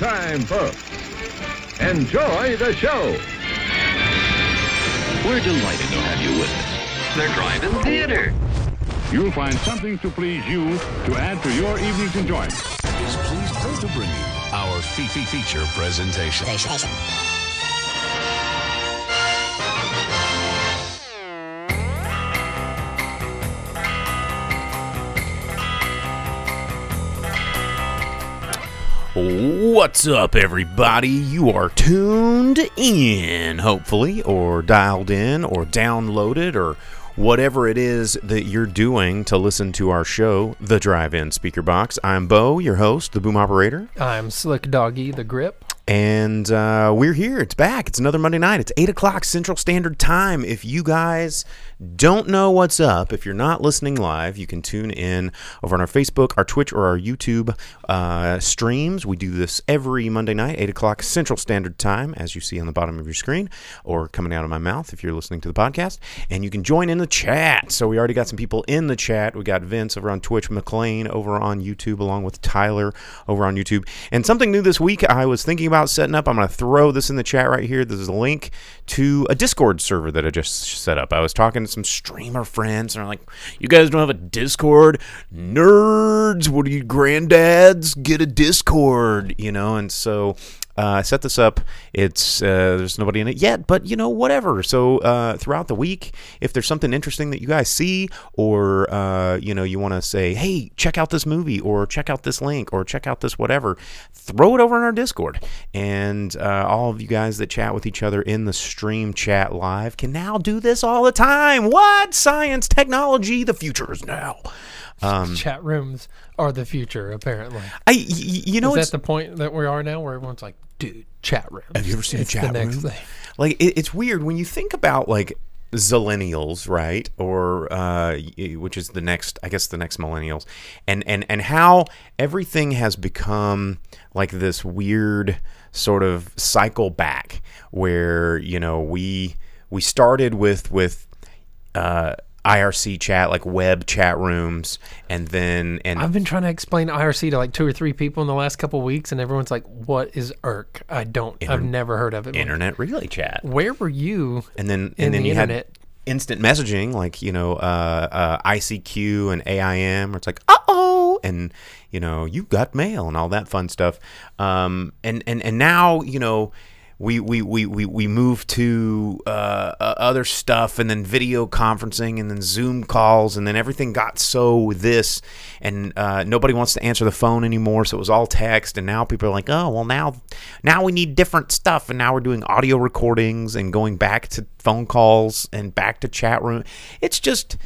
It's about. folks. Enjoy the show. We're delighted to have you with us. They're driving theater. You'll find something to please you to add to your evening's enjoyment. is pleased to bring you our Fifi feature presentation. What's up, everybody? You are tuned in, hopefully, or dialed in, or downloaded, or whatever it is that you're doing to listen to our show, The Drive In Speaker Box. I'm Bo, your host, the boom operator, I'm Slick Doggy, the grip. and uh, we're here. It's back. It's another Monday night. It's 8 o'clock Central Standard Time. If you guys don't know what's up, if you're not listening live, you can tune in over on our Facebook, our Twitch, or our YouTube uh, streams. We do this every Monday night, 8 o'clock Central Standard Time, as you see on the bottom of your screen, or coming out of my mouth if you're listening to the podcast. And you can join in the chat. So we already got some people in the chat. We got Vince over on Twitch, McLean over on YouTube, along with Tyler over on YouTube. And something new this week I was thinking about setting up. I'm going to throw this in the chat right here. This is a link to a Discord server that I just set up. I was talking some streamer friends, and they're like, "You guys don't have a Discord, nerds? What are you granddads? Get a Discord, you know?" And so I set this up. It's uh, there's nobody in it yet, but you know whatever. So uh, throughout the week, if there's something interesting that you guys see, or uh, you know you want to say, hey, check out this movie, or check out this link, or check out this whatever, throw it over in our Discord, and uh, all of you guys that chat with each other in the stream chat live can now do this all the time. What science, technology, the future is now. Um, Chat rooms are the future, apparently. I, y- you know, Is it's that the point that we are now where everyone's like, dude, chat rooms? Have you ever seen it's a chat the next room? thing. Like it, it's weird when you think about like zillennials, right? Or uh, which is the next, I guess, the next millennials, and and and how everything has become like this weird sort of cycle back, where you know we we started with with. Uh, IRC chat, like web chat rooms, and then and I've been trying to explain IRC to like two or three people in the last couple weeks, and everyone's like, "What is IRC? I don't. I've never heard of it." I'm like, internet relay chat. Where were you? and then in and then the you internet. had instant messaging like you know uh, uh, ICQ and AIM where it's like uh oh and you know you got mail and all that fun stuff um, and and and now you know we we we we, we move to uh, uh, other stuff and then video conferencing and then Zoom calls and then everything got so this and uh, nobody wants to answer the phone anymore. So it was all text and now people are like oh well now now we need different stuff. And now we're doing audio recordings and going back to phone calls and back to chat room. It's just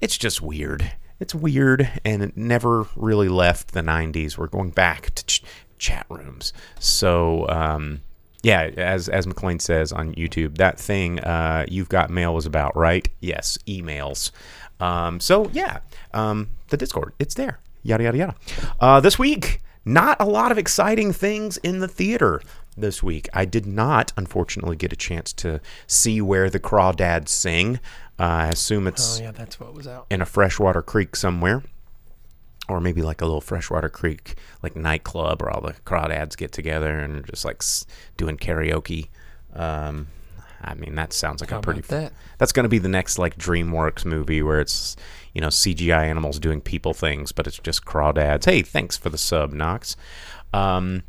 it's just weird. It's weird and it never really left the 90s we're going back to ch- chat rooms. So um yeah, as as McLean says on YouTube, that thing uh, you've got mail was about, right? Yes, emails. Um, so yeah, um, the Discord, it's there. Yada yada yada. Uh, this week, not a lot of exciting things in the theater. This week, I did not, unfortunately, get a chance to see where the crawdads sing. Uh, I assume it's Oh yeah, that's what was out. in a freshwater creek somewhere, or maybe like a little freshwater creek like nightclub where all the crawdads get together and just like doing karaoke. Um, I mean, that sounds like How a pretty. that? That's going to be the next like DreamWorks movie where it's you know CGI animals doing people things, but it's just crawdads. Hey, thanks for the sub, Knox. Um,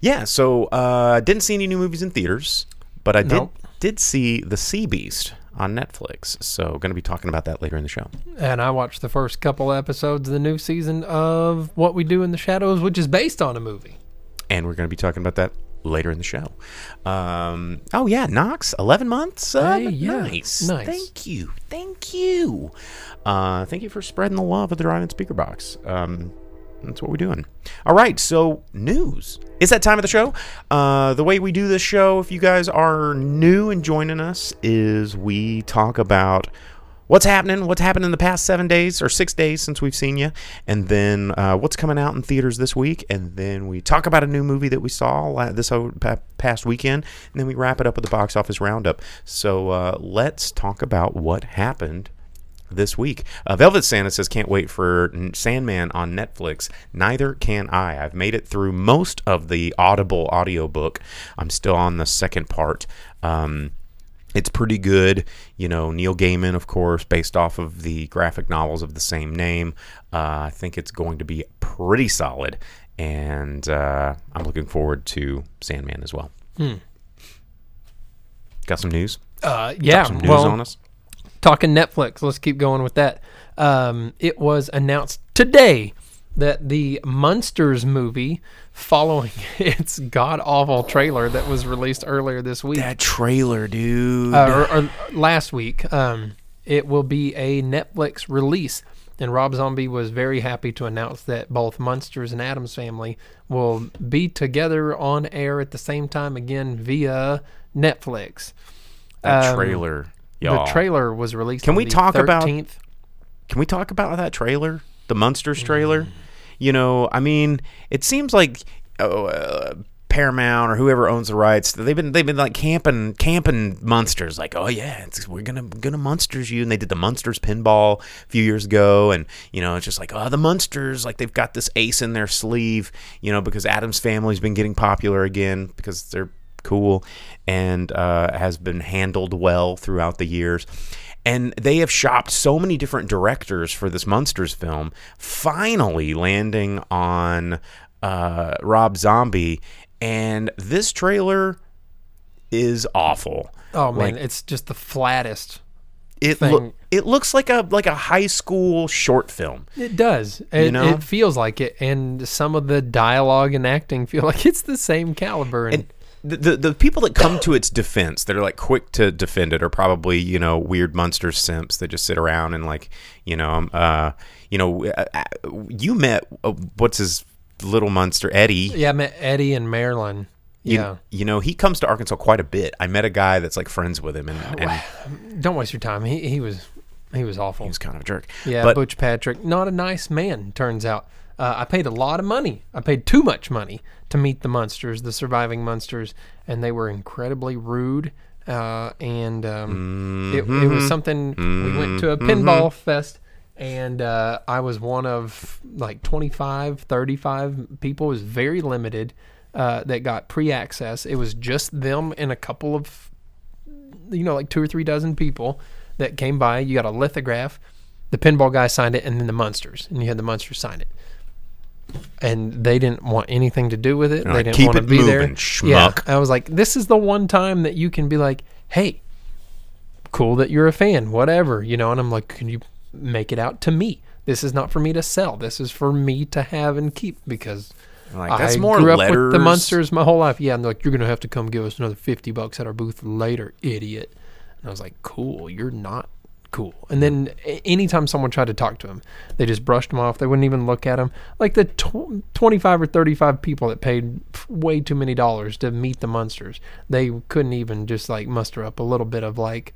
yeah, so uh, didn't see any new movies in theaters, but I did did see The Sea Beast on Netflix. So going to be talking about that later in the show. And I watched the first couple episodes of the new season of What We Do in the Shadows, which is based on a movie. and we're going to be talking about that later in the show. Um, oh yeah, Knox, eleven months. Uh, Hey, yeah, nice. nice. Thank you, thank you, uh, thank you for spreading the love of the Drive-In Speaker Box. Um, that's what we're doing. All right, so news. It's that time of the show. Uh, the way we do this show, if you guys are new and joining us, is we talk about what's happening, what's happened in the past seven days or six days since we've seen you, and then uh, what's coming out in theaters this week, and then we talk about a new movie that we saw this past weekend, and then we wrap it up with the box office roundup. So uh, let's talk about what happened this week. Uh, Velvet Santa says, can't wait for Sandman on Netflix. Neither can I. I've made it through most of the Audible audiobook. I'm still on the second part. Um, it's pretty good. You know, Neil Gaiman, of course, based off of the graphic novels of the same name. Uh, I think it's going to be pretty solid. And uh, I'm looking forward to Sandman as well. Got some news? Uh, yeah. Some news well, on us? Talking Netflix, let's keep going with that. Um, it was announced today that the Munsters movie, following its god awful trailer that was released earlier this week, That trailer, dude. uh, or, or last week, um, it will be a Netflix release. And Rob Zombie was very happy to announce that both Munsters and Addams Family will be together on air at the same time again via Netflix. that um, trailer, y'all. The trailer was released. Can on we the talk about- Can we talk about that trailer, the Munsters Mm. trailer? You know, I mean, it seems like oh, uh, Paramount or whoever owns the rights, they've been they've been like camping camping Munsters, like oh yeah, it's, we're gonna gonna Munsters you, and they did the Munsters pinball a few years ago, and you know it's just like oh the Munsters, like they've got this ace in their sleeve, you know, because Addams Family's been getting popular again because they're cool and uh, has been handled well throughout the years. And they have shopped so many different directors for this Munsters film, finally landing on uh, Rob Zombie. And this trailer is awful. Oh man, Like, it's just the flattest. it loo- it looks like a like a high school short film. It does. It, know? it feels like it, and some of the dialogue and acting feel like it's the same caliber. And, And the, the the people that come to its defense, that are like quick to defend it, are probably you know weird monster simps that just sit around and like you know um, uh you know uh, uh, you met uh, what's his little monster Eddie. yeah, I met Eddie and Marilyn. You, Yeah, you know he comes to Arkansas quite a bit. I met a guy that's like friends with him, and, and don't waste your time. He he was he was awful. he was kind of a jerk. Yeah, but Butch Patrick, not a nice man. Turns out, uh, I paid a lot of money. I paid too much money to meet the Munsters, the surviving Munsters, and they were incredibly rude. Uh, and um, it, it was something. We went to a pinball fest, and uh, I was one of like 25, 35 people. It was very limited uh, that got pre-access. It was just them and a couple of you know, like two or three dozen people that came by. You got a lithograph. The pinball guy signed it, and then the Munsters, and you had the Munsters sign it. And they didn't want anything to do with it. They didn't want to be there. moving, Yeah, schmuck. I was like, this is the one time that you can be like, hey, cool that you're a fan, whatever, you know. And I'm like, can you make it out to me? This is not for me to sell. This is for me to have and keep because Like, that's I more grew up with the Munsters my whole life. Yeah, and they're like, you're gonna have to come give us another fifty bucks at our booth later, idiot. And I was like, cool, you're not cool. And then anytime someone tried to talk to him, they just brushed him off. They wouldn't even look at him. Like the tw- twenty-five or thirty-five people that paid way too many dollars to meet the Munsters, they couldn't even just like muster up a little bit of like.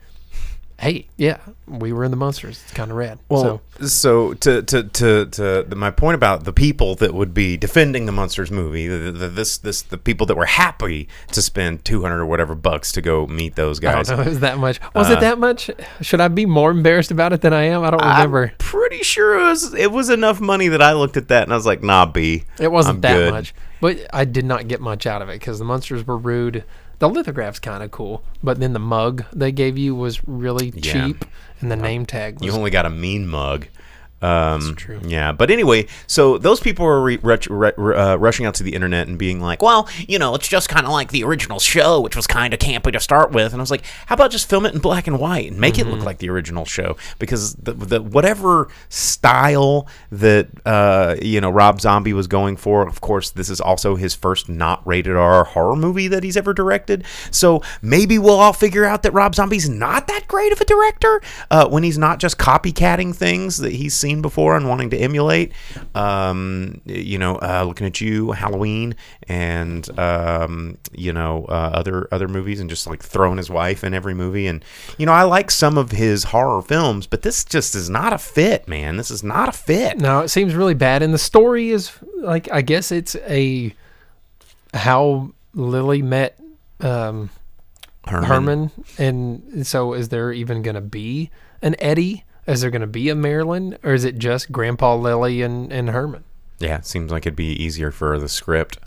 Hey, yeah, we were in the Munsters. It's kind of rad. so, Well, so, to, to to to the, my point about the people that would be defending the Munsters movie, the, the, this this the people that were happy to spend two hundred or whatever bucks to go meet those guys. I guys. don't know. Is that much? Was it uh, that much? Should I be more embarrassed about it than I am? I don't remember. I'm pretty sure it was it was enough money that I looked at that and I was like, nah, B. it wasn't I'm that good. much, but I did not get much out of it because the Munsters were rude. The lithograph's kind of cool, but then the mug they gave you was really Yeah. cheap, and the uh, name tag was You only got a mean mug. Um, true. Yeah, but anyway, so those people were re- rush- ru- uh, rushing out to the internet and being like, "Well, you know, it's just kind of like the original show, which was kind of campy to start with." And I was like, "How about just film it in black and white and make it look like the original show?" Because the, the whatever style that uh, you know Rob Zombie was going for, of course, this is also his first not rated R horror movie that he's ever directed. So maybe we'll all figure out that Rob Zombie's not that great of a director uh, when he's not just copycatting things that he's seen before and wanting to emulate. Um, you know, uh, looking at you, Halloween, and um, you know uh, other other movies, and just like throwing his wife in every movie. And you know, I like some of his horror films, but this just is not a fit, man. This is not a fit. No, it seems really bad. And the story is like I guess it's a how Lily met um, Herman. And so is there even going to be an Eddie? Is there going to be a Marilyn, or is it just Grandpa Lily and, and Herman? Yeah, it seems like it'd be easier for the script.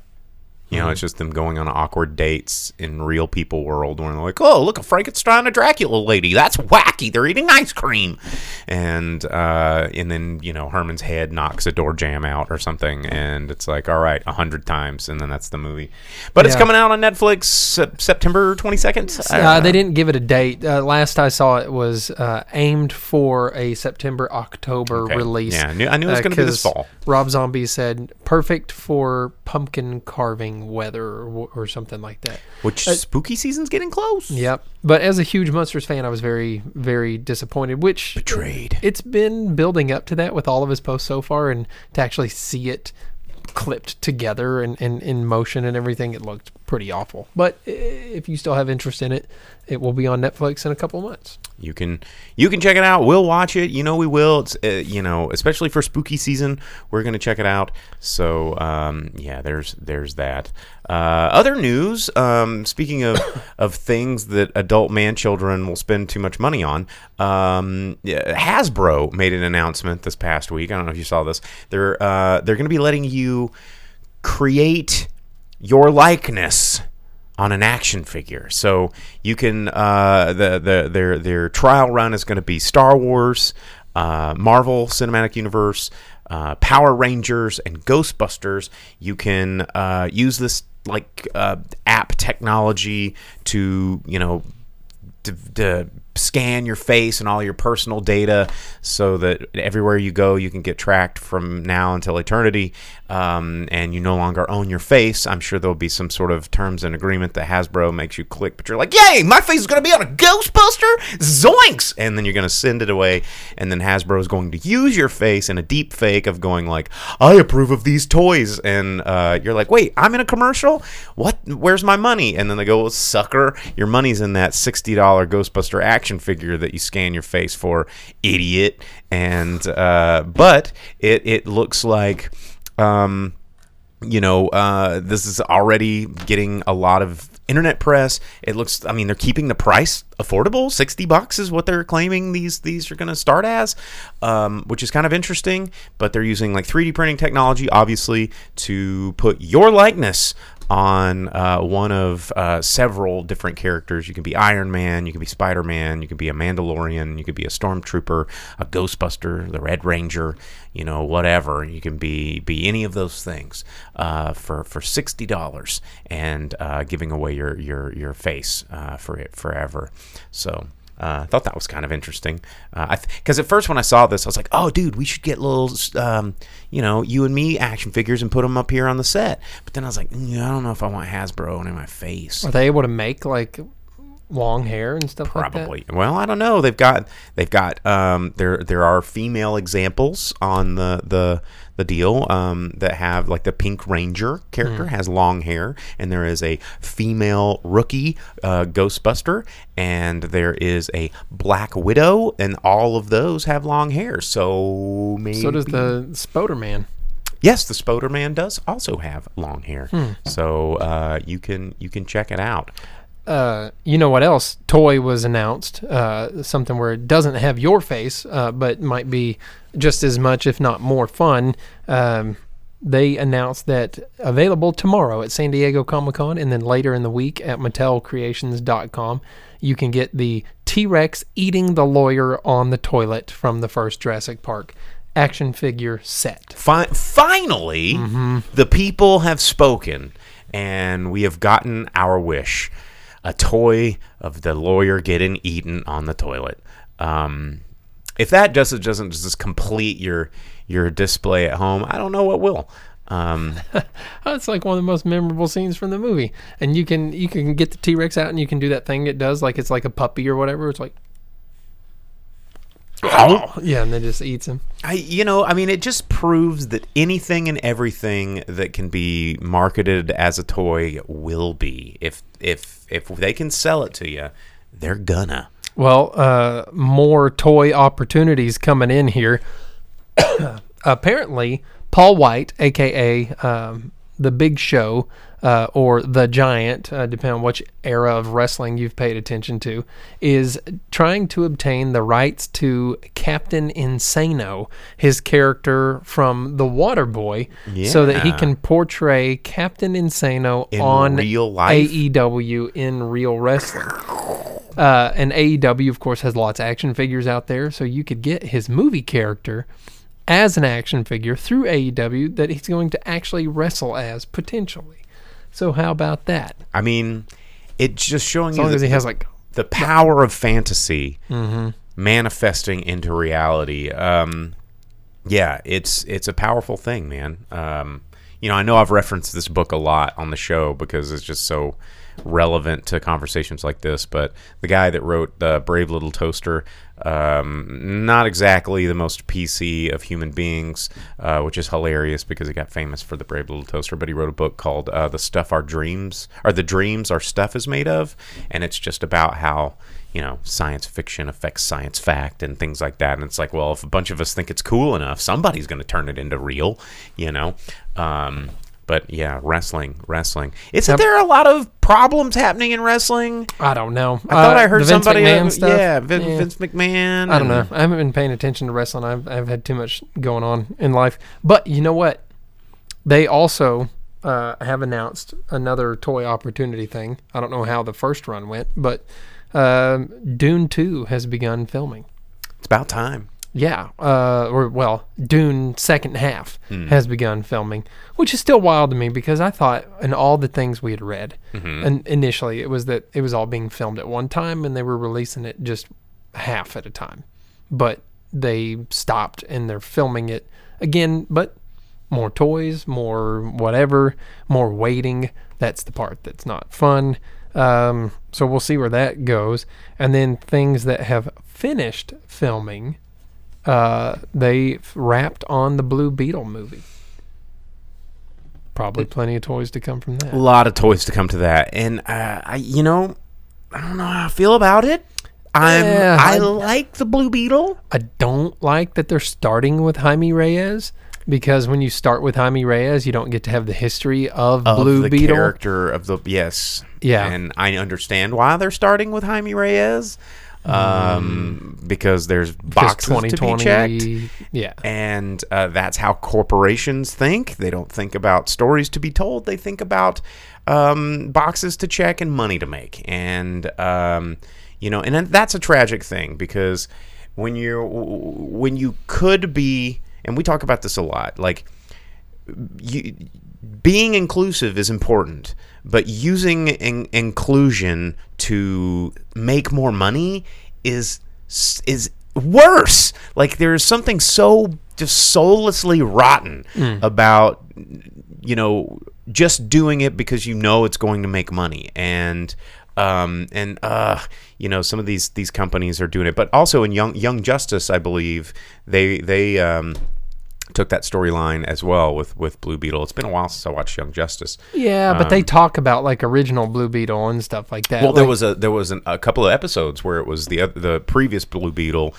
You know, it's just them going on awkward dates in real people world where they're like, oh, look, a Frankenstein, a Dracula lady. That's wacky. They're eating ice cream. And uh, and then, you know, Herman's head knocks a door jamb out or something. And it's like, all right, a hundred times. And then that's the movie. But it's coming out on Netflix Sep- September 22nd. Uh, they didn't give it a date. Uh, last I saw it was uh, aimed for a September October Okay. release. Yeah, I knew- I knew it was Uh, gonna be this fall. Rob Zombie said perfect for pumpkin carving weather or, or something like that. Which uh, spooky season's getting close. Yep. But as a huge Munsters fan, I was very, very disappointed. Which Betrayed. It's been building up to that with all of his posts so far, and to actually see it clipped together and in motion and everything, it looked pretty awful. But if you still have interest in it, it will be on Netflix in a couple months. you can you can check it out. We'll watch it. You know we will. It's uh, you know especially for spooky season, we're gonna check it out. So um, yeah, there's there's that. Uh, other news. Um, speaking of of things that adult man children will spend too much money on, um, Hasbro made an announcement this past week. I don't know if you saw this. They're uh, they're gonna be letting you create your likeness on an action figure. So you can uh, the the their their trial run is going to be Star Wars, uh, Marvel Cinematic Universe, uh, Power Rangers, and Ghostbusters. You can uh, use this like uh, app technology to you know to, to scan your face and all your personal data so that everywhere you go you can get tracked from now until eternity um, and you no longer own your face i'm sure there'll be some sort of terms and agreement that hasbro makes you click but you're like yay my face is going to be on a ghostbuster? Zoinks! And then you're going to send it away and then hasbro is going to use your face in a deep fake of going like i approve of these toys and uh, you're like wait i'm in a commercial? What? Where's my money? And then they go well, sucker your money's in that $60 ghostbuster action figure that you scan your face for idiot. And uh, but it, it looks like um, you know, uh, this is already getting a lot of internet press. It looks, I mean, they're keeping the price affordable. Sixty bucks is what they're claiming these these are going to start as, um, which is kind of interesting. But they're using like 3D printing technology, obviously, to put your likeness on uh, one of uh, several different characters. You can be Iron Man, you can be Spider Man, you can be a Mandalorian, you can be a Stormtrooper, a Ghostbuster, the Red Ranger, you know, whatever. You can be be any of those things uh, for for sixty dollars and uh, giving away your your your face uh, for it forever. So. Uh, I thought that was kind of interesting. Because at first, when I saw this, I was like, "Oh, dude, we should get little, um, you know, you and me action figures and put them up here on the set." But then I was like, mm, "I don't know if I want Hasbro in my face." Are they able to make like long hair and stuff like that? Probably. Well, I don't know. They've got they've got um, there there are female examples on the the the deal um, that have like the Pink Ranger character has long hair, and there is a female rookie uh, Ghostbuster, and there is a Black Widow, and all of those have long hair. So maybe So does the Spoder Man. Yes, the Spoder Man does also have long hair. So uh, you can you can check it out. Uh, you know what else toy was announced? Uh, something where it doesn't have your face, uh, but might be just as much, if not more, fun. Um, they announced that available tomorrow at San Diego Comic Con, and then later in the week at MattelCreations.com, you can get the T Rex eating the lawyer on the toilet from the first Jurassic Park action figure set. Fi- finally, the people have spoken, and we have gotten our wish: a toy of the lawyer getting eaten on the toilet. Um, if that just doesn't just complete your your display at home, I don't know what will. Um, That's like one of the most memorable scenes from the movie. And you can you can get the T Rex out and you can do that thing it does, like it's like a puppy or whatever. It's like yeah, and then just eats him. I, you know, I mean, it just proves that anything and everything that can be marketed as a toy will be. If if if they can sell it to you, they're gonna. Well, uh, more toy opportunities coming in here. Apparently, Paul Wight, aka um, the Big Show, uh, or the Giant, uh, depending on which era of wrestling you've paid attention to, is trying to obtain the rights to Captain Insano, his character from The Waterboy, so that he can portray Captain Insano In on real life? AEW in real wrestling. Uh, and AEW, of course, has lots of action figures out there, so you could get his movie character as an action figure through AEW that he's going to actually wrestle as potentially. So how about that? I mean, it's just showing As you long the, as he has like the power of fantasy Mm-hmm. manifesting into reality. Um, yeah, it's it's a powerful thing, man. Um, you know, I know I've referenced this book a lot on the show because it's just so relevant to conversations like this. But the guy that wrote the Brave Little Toaster, um, not exactly the most PC of human beings, uh, which is hilarious because he got famous for the Brave Little Toaster. But he wrote a book called uh, "The Stuff Our Dreams," or "The Dreams Our Stuff Is Made Of," and it's just about how you know science fiction affects science fact and things like that. And it's like, well, if a bunch of us think it's cool enough, somebody's going to turn it into real, you know. Um, but yeah, wrestling, wrestling. Isn't Yep. there a lot of problems happening in wrestling? I don't know. I thought Uh, I heard somebody. Uh? Yeah, Vin, Vince McMahon. I don't know. I haven't been paying attention to wrestling. I've I've had too much going on in life. But you know what? They also uh, have announced another toy opportunity thing. I don't know how the first run went, but um, Dune Two has begun filming. It's about time. Yeah, uh, or well, Dune second half Hmm. has begun filming, which is still wild to me because I thought in all the things we had read, Mm-hmm. and initially it was that it was all being filmed at one time and they were releasing it just half at a time, but they stopped and they're filming it again, but more toys, more whatever, more waiting. That's the part that's not fun. Um, so we'll see where that goes, and then things that have finished filming uh, they wrapped on the Blue Beetle movie. Probably plenty of toys to come from that. A lot of toys to come to that, and uh, I, you know, I don't know how I feel about it. I'm, Yeah, I I- like the Blue Beetle. I don't like that they're starting with Jaime Reyes because when you start with Jaime Reyes, you don't get to have the history of, of Blue the Beetle. character of the yes Yeah. and i understand why they're starting with jaime reyes um, because there's Mm. Because boxes to be checked. Yeah. and uh, that's how corporations think. They don't think about stories to be told. They think about um, boxes to check and money to make. And um, you know and that's a tragic thing because when you're when you could be and we talk about this a lot like you, being inclusive is important, but using in, inclusion to make more money is is worse. Like there is something so just soullessly rotten about you know just doing it because you know it's going to make money. And um, and uh, you know some of these these companies are doing it, but also in Young Young Justice, I believe they they um, took that storyline as well with with Blue Beetle. It's been a while since I watched Young Justice. Yeah, but they talk about like original Blue Beetle and stuff like that. Um, Well, there Like, was a there was an, a couple of episodes where it was the the previous Blue Beetle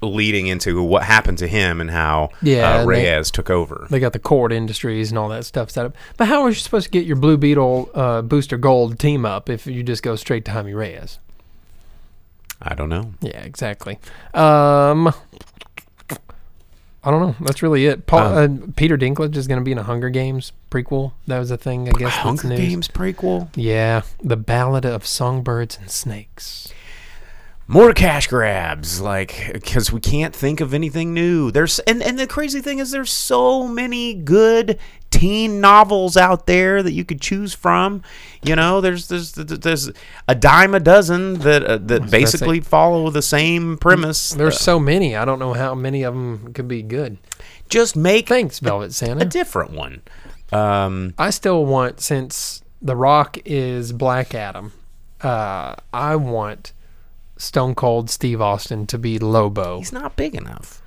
leading into what happened to him and how Yeah, uh, and they- Reyes took over. They got the Kord Industries and all that stuff set up. But how are you supposed to get your Blue Beetle uh, Booster Gold team up if you just go straight to Jaime Reyes? I don't know. Yeah, exactly. Um, I don't know. That's really it. Paul, uh, Peter Dinklage is going to be in a Hunger Games prequel. That was a thing, I guess. Hunger. Games prequel. Yeah, the Ballad of Songbirds and Snakes. More cash grabs, like because we can't think of anything new. There's and and the crazy thing is there's so many good teen novels out there that you could choose from. You know, there's there's there's a dime a dozen that uh, that basically follow the same premise. There's so many. I don't know how many of them could be good. Just make Thanks, Velvet a Santa. different one. Um, I still want, since The Rock is Black Adam, uh, I want Stone Cold Steve Austin to be Lobo. he's not big enough.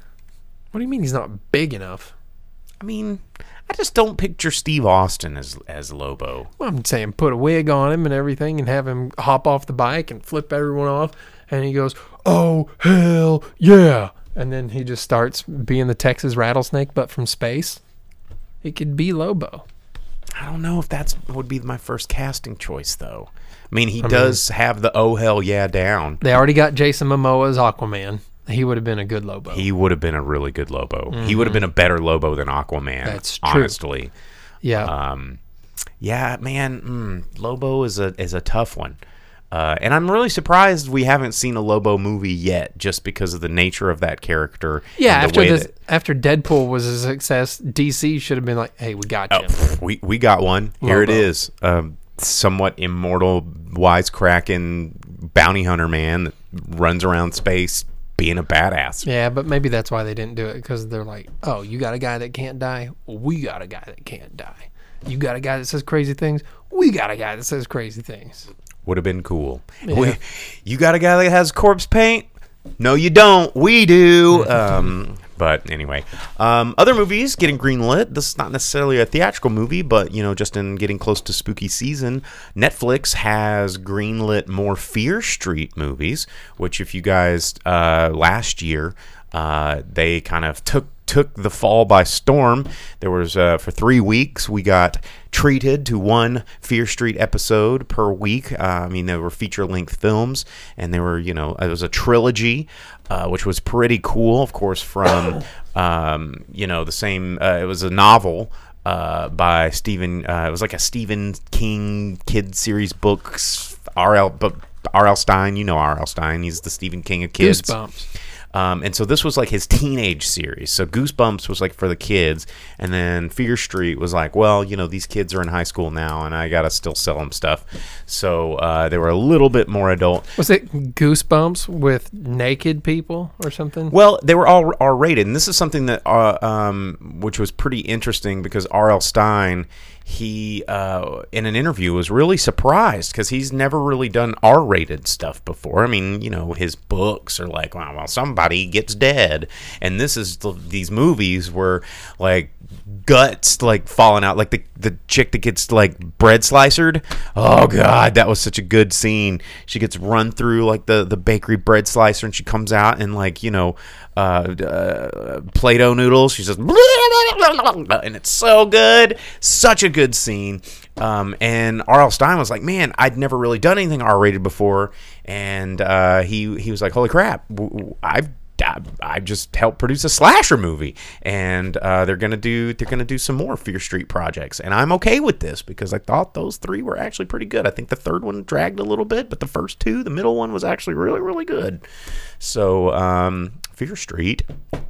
What do you mean he's not big enough? I mean, I just don't picture Steve Austin as as Lobo. Well, I'm saying put a wig on him and everything and have him hop off the bike and flip everyone off. And he goes, Oh, hell yeah. And then he just starts being the Texas rattlesnake, but from space. He could be Lobo. I don't know if that's would be my first casting choice though. I mean, he does have the oh hell yeah down. They already got Jason Momoa as Aquaman. He would have been a good Lobo. He would have been a really good Lobo. He would have been a better Lobo than Aquaman. Mm-hmm. That's true. honestly. yeah. Um, yeah, man, mm, Lobo is a is a tough one. Uh, and I'm really surprised we haven't seen a Lobo movie yet, just because of the nature of that character. yeah, after this, that- after Deadpool was a success, DC should have been like, "Hey, we got you." Oh, we we got one. Here it is. Um, somewhat immortal, wisecracking bounty hunter man that runs around space being a badass. Yeah, but maybe that's why they didn't do it because they're like, "Oh, you got a guy that can't die. We got a guy that can't die. You got a guy that says crazy things. We got a guy that says crazy things." Would have been cool. We, you got a guy that has corpse paint? No, you don't. We do. Um, but anyway, um, other movies getting greenlit. This is not necessarily a theatrical movie, but you know, just in getting close to spooky season, Netflix has greenlit more Fear Street movies. Which, if you guys uh, last year, uh, they kind of took took the fall by storm. There was uh, for three weeks we got treated to one Fear Street episode per week. Uh, I mean, there were feature length films, and there were you know it was a trilogy, uh, which was pretty cool. Of course, from um, you know the same. Uh, it was a novel. Uh, by Stephen, uh, it was like a Stephen King kid series books. R.L. But R.L. Stine, you know R.L. Stine. He's the Stephen King of kids. Goosebumps. Um, and so this was like his teenage series. So Goosebumps was like for the kids, and then Fear Street was like, well, you know, these kids are in high school now, and I gotta still sell them stuff. So uh, they were a little bit more adult. Was it Goosebumps with naked people or something? Well, they were all R rated, and this is something that, uh, um, which was pretty interesting because R.L. Stine, he uh, in an interview was really surprised because he's never really done R rated stuff before. I mean, you know, his books are like, well, well somebody gets dead, and this is the, these movies where like guts like falling out like the the chick that gets like bread slicered oh god that was such a good scene she gets run through like the the bakery bread slicer and she comes out and like you know uh, uh play-doh noodles she says and it's so good such a good scene um, and R.L. Stine was like, "Man, I'd never really done anything R-rated before," and uh, he he was like, "Holy crap, I've I, just helped produce a slasher movie, and uh, they're gonna do they're gonna do some more Fear Street projects, and I'm okay with this because I thought those three were actually pretty good. I think the third one dragged a little bit, but the first two, the middle one was actually really really good. So um, Fear Street,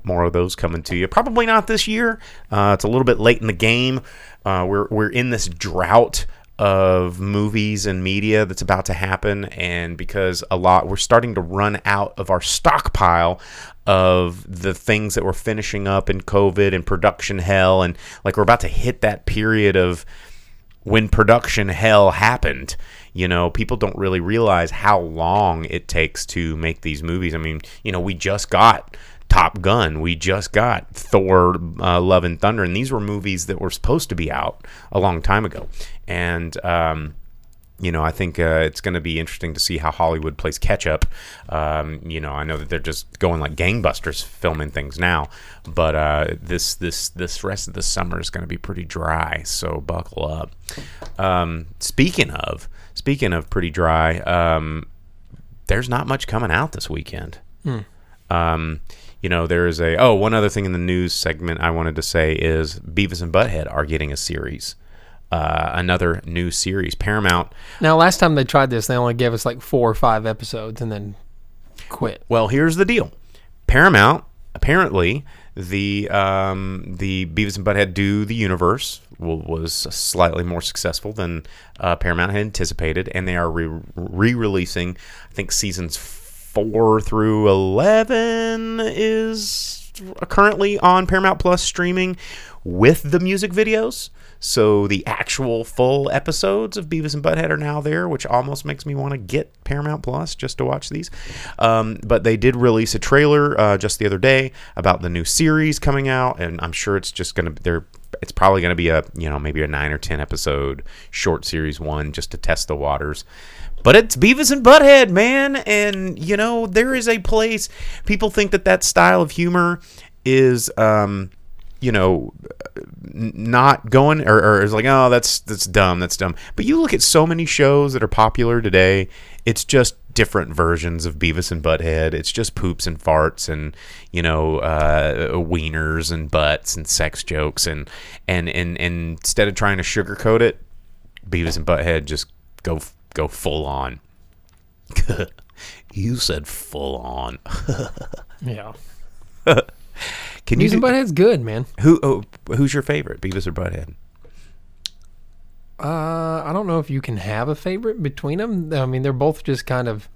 more of those coming to you. Probably not this year. Uh, it's a little bit late in the game. Uh, we're we're in this drought of movies and media that's about to happen and because a lot we're starting to run out of our stockpile of the things that we're finishing up in covid and production hell and like we're about to hit that period of when production hell happened. You know people don't really realize how long it takes to make these movies. I mean you know we just got Top Gun. We just got Thor, uh, Love and Thunder, and these were movies that were supposed to be out a long time ago. And um, you know, I think uh, it's going to be interesting to see how Hollywood plays catch up. Um, you know, I know that they're just going like gangbusters filming things now, but uh, this this this rest of the summer is going to be pretty dry. So buckle up. Um, speaking of speaking of pretty dry, um, there's not much coming out this weekend. Um, you know, there is a oh one other thing in the news segment I wanted to say is Beavis and Butthead are getting a series, uh, another new series. Paramount. Now, last time they tried this, they only gave us like four or five episodes and then quit. Well, here's the deal. Paramount apparently the um, the Beavis and Butthead Do the Universe was slightly more successful than uh, Paramount had anticipated, and they are re- re-releasing. I think seasons four through eleven is currently on Paramount Plus streaming with the music videos. So the actual full episodes of Beavis and Butthead are now there, which almost makes me want to get Paramount Plus just to watch these. Um, but they did release a trailer uh, just the other day about the new series coming out, and I'm sure it's just gonna they're it's probably gonna be a you know maybe a nine or ten episode short series one just to test the waters. But it's Beavis and Butthead, man, and you know there is a place. People think that that style of humor is. Um, you know, not going or, or is like, oh, that's that's dumb, that's dumb. But you look at so many shows that are popular today, it's just different versions of Beavis and Butthead. It's just poops and farts and you know, uh, wieners and butts and sex jokes and and and, and instead of trying to sugarcoat it, Beavis and Butthead just go go full on. you said full on. Yeah. Can you Beavis and do- Butthead's good, man. who oh, who's your favorite, Beavis or Butthead? Uh, I don't know if you can have a favorite between them. I mean, they're both just kind of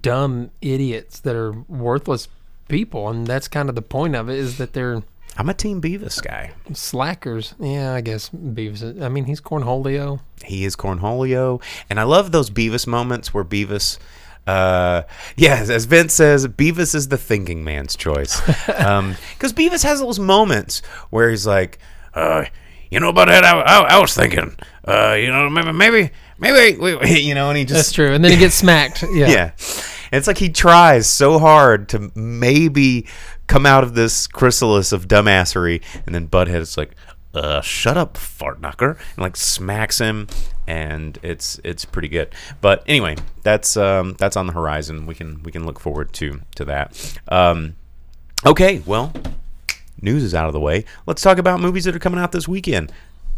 dumb idiots that are worthless people, and that's kind of the point of it is that they're I'm a Team Beavis guy. slackers. Yeah, I guess Beavis. I mean, he's cornholio. He is Cornholio, and I love those Beavis moments where Beavis. Uh, yeah, as Vince says, Beavis is the thinking man's choice. Because Beavis has those moments where he's like, uh, you know about that? I, I, I was thinking, uh, you know, maybe, maybe, maybe, we, we-" you know, and he just That's true. And then he gets smacked. Yeah. yeah. It's like he tries so hard to maybe come out of this chrysalis of dumbassery, and then Butthead is like, uh, shut up, fart knocker, and like smacks him, and it's it's pretty good. But anyway, that's um, that's on the horizon. We can we can look forward to to that. Um, okay, well, news is out of the way. Let's talk about movies that are coming out this weekend.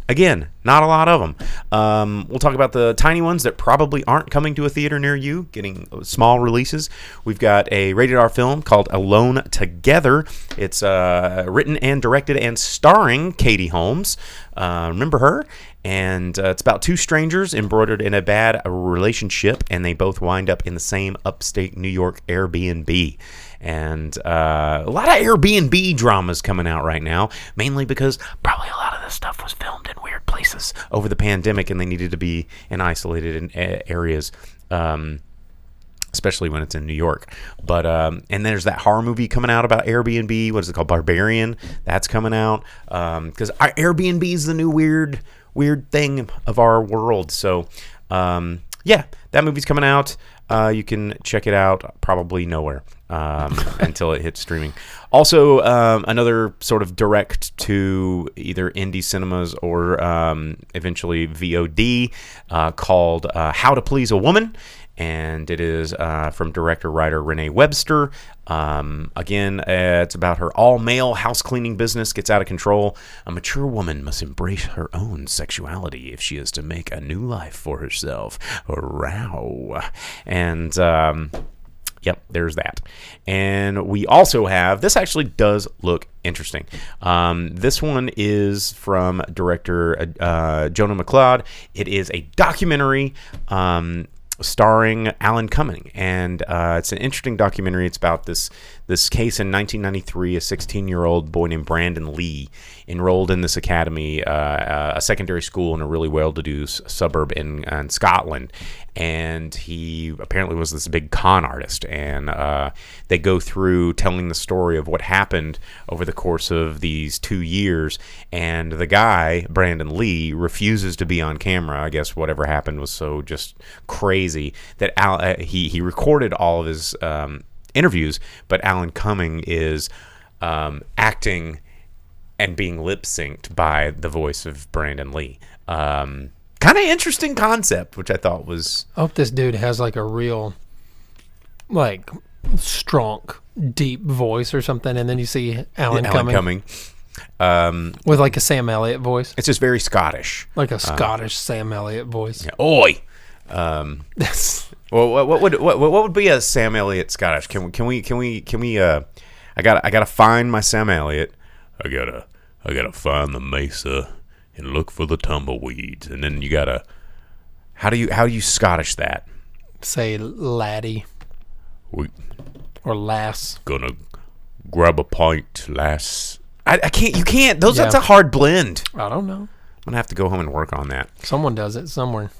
Again, not a lot of them. Um, we'll talk about the tiny ones that probably aren't coming to a theater near you, getting small releases. We've got a rated R film called Alone Together. It's uh, written and directed and starring Katie Holmes. Uh, remember her? And uh, it's about two strangers embroidered in a bad relationship, and they both wind up in the same upstate New York Airbnb. And uh, a lot of Airbnb dramas coming out right now, mainly because probably a lot of this stuff was filmed in weird places over the pandemic, and they needed to be in isolated areas. Um, especially when it's in New York. But um, and there's that horror movie coming out about Airbnb. What is it called? Barbarian. That's coming out because our Airbnb is the new weird weird thing of our world. So um, yeah, that movie's coming out. Uh, you can check it out probably nowhere um, until it hits streaming. Also, um, another sort of direct to either indie cinemas or um, eventually VOD uh, called uh, How to Please a Woman and it is uh, from director writer Renee Webster. Um, again, uh, it's about her all male house cleaning business gets out of control. A mature woman must embrace her own sexuality if she is to make a new life for herself. Row. And. Yep, there's that. And we also have this actually does look interesting. Um, this one is from director uh, Jono McLeod. It is a documentary um, starring Alan Cumming, and uh, it's an interesting documentary. It's about this this case in 1993. A 16 year old boy named Brandon Lee enrolled in this academy, uh, a secondary school in a really well to do suburb in, in Scotland, and he apparently was this big con artist. And uh, they go through telling the story of what happened over the course of these two years. And the guy, Brandon Lee, refuses to be on camera. I guess whatever happened was so just crazy that Al, uh, he he recorded all of his um, interviews, but Alan Cumming is um, acting and being lip synced by the voice of Brandon Lee. Um, kind of interesting concept, which I thought was I hope this dude has like a real, like, strong, deep voice or something, and then you see Alan, Alan Cumming. Um, with like a Sam Elliott voice, it's just very Scottish. like a Scottish Sam Elliott voice. Oi. Um, well, what, what would what, what would be a Sam Elliott Scottish? Can we can we can we can we? Uh, I got I gotta find my Sam Elliott. I gotta I gotta find the mesa and look for the tumbleweeds, and then you gotta. How do you how do you Scottish that? say laddie We or lass. gonna grab a pint, lass. I, I can't. You can't. Those Yeah. that's a hard blend. I don't know. I'm gonna have to go home and work on that. Someone does it somewhere.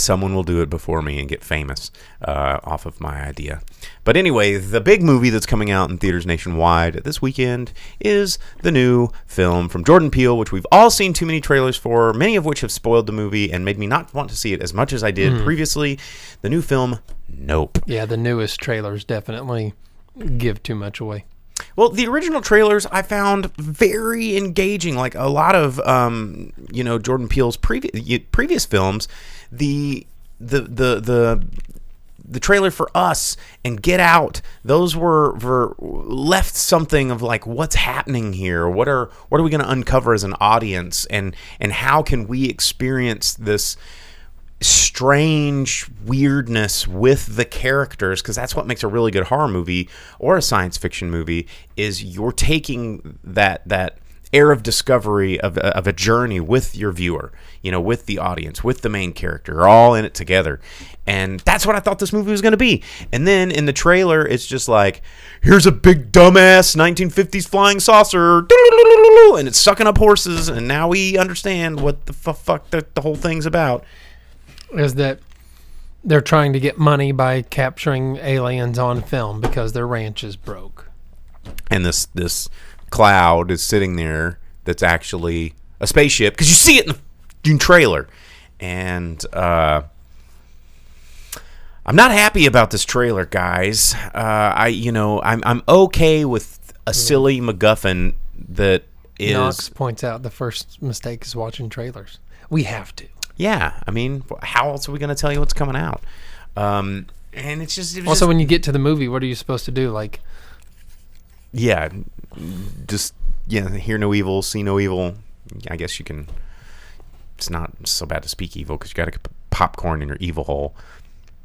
Someone will do it before me and get famous uh, off of my idea. But anyway, the big movie that's coming out in theaters nationwide this weekend is the new film from Jordan Peele, which we've all seen too many trailers for, many of which have spoiled the movie and made me not want to see it as much as I did previously. The new film, Nope. Yeah, the newest trailers definitely give too much away. Well, the original trailers I found very engaging. Like a lot of, um, you know, Jordan Peele's previous previous films, the the the the the trailer for us and Get Out, those were, were left something of like what's happening here. What are what are we going to uncover as an audience, and and how can we experience this strange weirdness with the characters because that's what makes a really good horror movie or a science fiction movie is you're taking that that air of discovery of, of a journey with your viewer you know with the audience with the main character all in it together. And that's what i thought this movie was going to be. And then in the trailer it's just like here's a big dumbass 1950s flying saucer. And it's sucking up horses and now we understand what the fu- fuck the, the whole thing's about is that they're trying to get money by capturing aliens on film because their ranch is broke. and this this cloud is sitting there that's actually a spaceship because you see it in the trailer and uh I'm not happy about this trailer guys uh I you know I'm I'm okay with a silly MacGuffin that is Knox points out the first mistake is watching trailers. We have to. Yeah I mean how else are we gonna tell you what's coming out um and it's just it Also, just- when you get to the movie, what are you supposed to do? Like, yeah, just yeah, hear no evil, see no evil. I guess you can. It's not so bad to speak evil because you got to popcorn in your evil hole.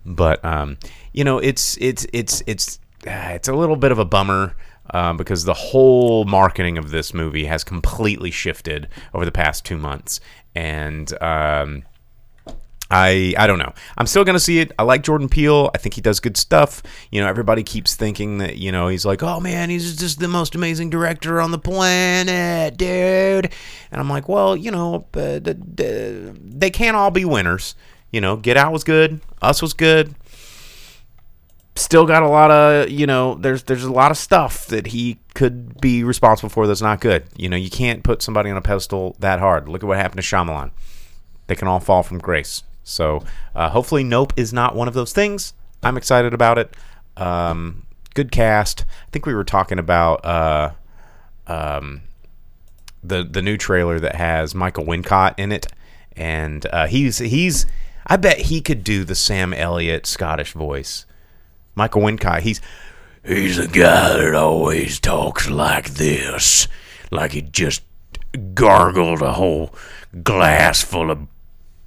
But um, you know, it's it's it's it's uh, it's a little bit of a bummer. Uh, because the whole marketing of this movie has completely shifted over the past two months, and um, I I don't know. I'm still gonna see it. I like Jordan Peele. I think he does good stuff. You know, everybody keeps thinking that you know he's like, oh man, he's just the most amazing director on the planet, dude. And I'm like, well, you know, uh, they can't all be winners. You know, Get Out was good. Us was good. Still got a lot of you know. There's there's a lot of stuff that he could be responsible for that's not good. You know, you can't put somebody on a pedestal that hard. Look at what happened to Shyamalan they can all fall from grace. So uh, hopefully, Nope is not one of those things. I'm excited about it. Um, good cast. I think we were talking about uh, um, the the new trailer that has Michael Wincott in it, and uh, he's he's. I bet he could do the Sam Elliott Scottish voice. Michael Wincott. He's he's a guy that always talks like this, like he just gargled a whole glass full of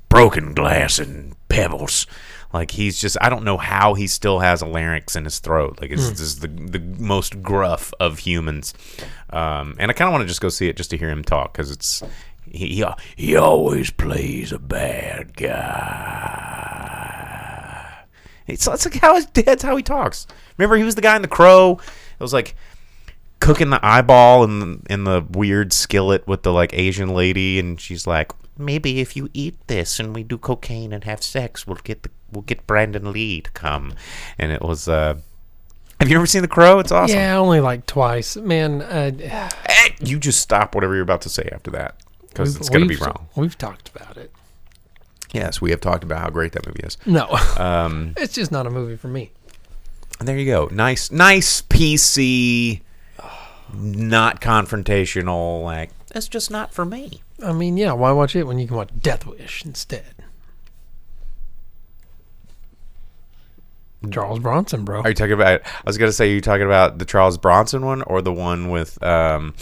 broken glass and pebbles. Like he's just I don't know how he still has a larynx in his throat. Like it's, this is the the most gruff of humans. Um, and I kind of want to just go see it just to hear him talk because it's he, he he always plays a bad guy. It's, it's like how his that's how he talks. Remember he was the guy in the Crow. It was like cooking the eyeball in the, in the weird skillet with the like Asian lady, and she's like, maybe if you eat this and we do cocaine and have sex, we'll get the we'll get Brandon Lee to come. And it was. uh Have you ever seen The Crow? It's awesome. yeah, only like twice. Man, uh, Eh, You just stop whatever you're about to say after that because it's going to be wrong. We've talked about it. Yes, we have talked about how great that movie is. No, Um, it's just not a movie for me. And there you go. Nice, nice PC, not confrontational. Like that's just not for me. I mean, yeah, why watch it when you can watch Death Wish instead? Charles Bronson, bro. Are you talking about? I was gonna say, are you talking about the Charles Bronson one or the one with um,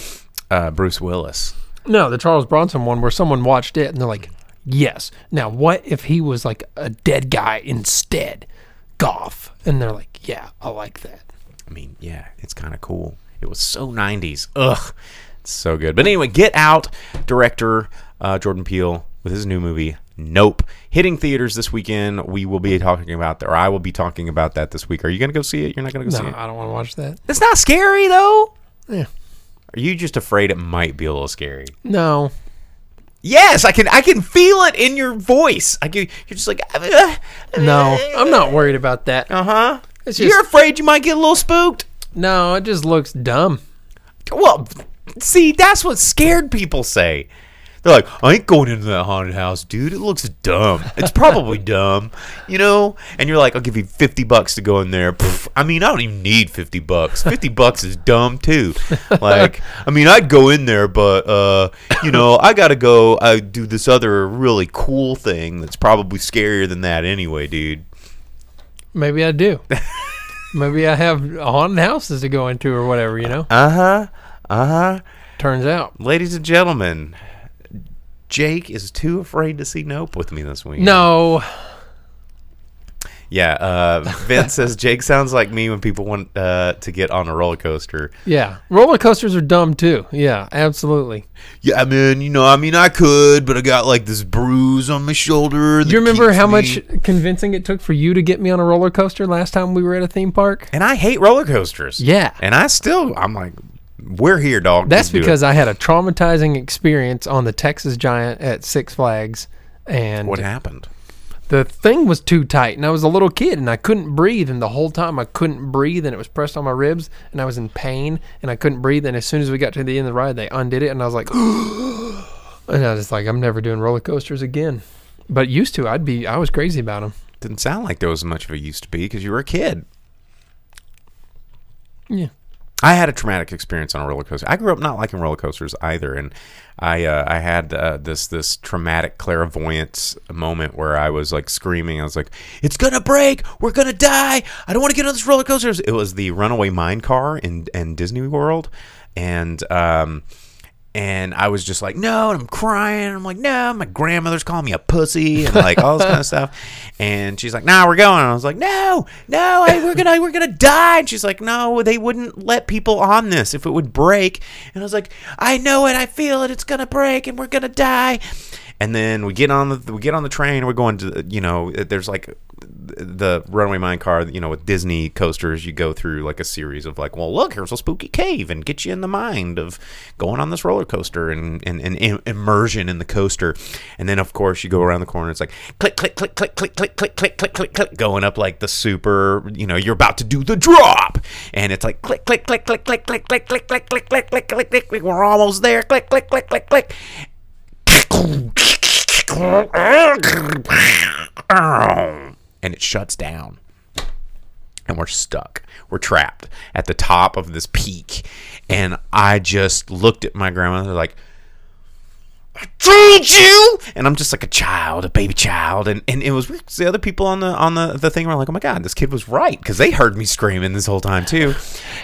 uh, Bruce Willis? No, the Charles Bronson one where someone watched it and they're like, yes. Now, what if he was like a dead guy instead? Goff. And they're like, yeah, I like that. I mean, yeah, it's kind of cool. It was so '90s. Ugh, it's so good. But anyway, Get Out director uh, Jordan Peele with his new movie Nope hitting theaters this weekend. We will be talking about that, or I will be talking about that this week. Are you gonna go see it? You're not gonna go No, see it. No, I don't want to watch that. It's not scary though. Yeah. Are you just afraid it might be a little scary? No. Yes, I can. I can feel it in your voice. I can. You're just like, uh, uh, No, uh, I'm not worried about that. Uh huh. You're afraid you might get a little spooked. no, it just looks dumb. Well, see, that's what scared people say. They're like, I ain't going into that haunted house, dude. It looks dumb. It's probably dumb, you know. And you're like, I'll give you fifty bucks to go in there. Pff, I mean, I don't even need fifty bucks. Fifty bucks is dumb too. Like, I mean, I'd go in there, but uh, you know, I gotta go. I do this other really cool thing that's probably scarier than that anyway, dude. Maybe I do. Maybe I have haunted houses to go into or whatever. You know. Uh huh. Uh huh. Turns out. Ladies and gentlemen, Jake is too afraid to see Nope with me this week. No. Yeah, uh, Vince says Jake sounds like me when people want uh, to get on a roller coaster. Yeah. Roller coasters are dumb too. Yeah. Absolutely. Yeah, I mean, you know, I mean, I could, but I got like this bruise on my shoulder. that you remember how me- much convincing it took for you to get me on a roller coaster last time we were at a theme park? And I hate roller coasters. Yeah. and I still, I'm like, we're here, dog. That's Let's because I had a traumatizing experience on the Texas Giant at Six Flags, and what happened? the thing was too tight, and I was a little kid, and I couldn't breathe, and the whole time I couldn't breathe, and it was pressed on my ribs, and I was in pain, and I couldn't breathe, and as soon as we got to the end of the ride, they undid it, and I was like, and I was like, I'm never doing roller coasters again. But used to, I'd be, I was crazy about them. Didn't sound like there was much of a used to be because you were a kid. Yeah. I had a traumatic experience on a roller coaster. I grew up not liking roller coasters either, and I uh, I had uh, this this traumatic clairvoyance moment where I was like screaming. I was like, "It's gonna break! We're gonna die! I don't want to get on this roller coaster." It was the Runaway Mine Car in in Disney World, and um, and I was just like, no, and I'm crying. I'm like, no, my grandmother's calling me a pussy and like all this kind of stuff. And she's like, nah, we're going. And I was like, no, no, I, we're gonna we're gonna die. And she's like, no, they wouldn't let people on this if it would break. And I was like, I know it, I feel it, it's gonna break, and we're gonna die. And then we get on the we get on the train. We're going to you know there's like the runaway mine car you know with disney coasters you go through like a series of like well look here's a spooky cave and get you in the mind of going on this roller coaster and, and, and im- immersion in the coaster and then of course you go around the corner it's like click click click click click click click click click click click going up like the super you know you're about to do the drop and it's like click click click click click click click click click click click click click click click we're almost there click click click click click and it shuts down. And we're stuck. We're trapped at the top of this peak. And i just looked at my grandmother like I told you, and I'm just like a child, a baby child, and, and it was the other people on the on the, the thing were like, oh my god, this kid was right. Because they heard me screaming this whole time too,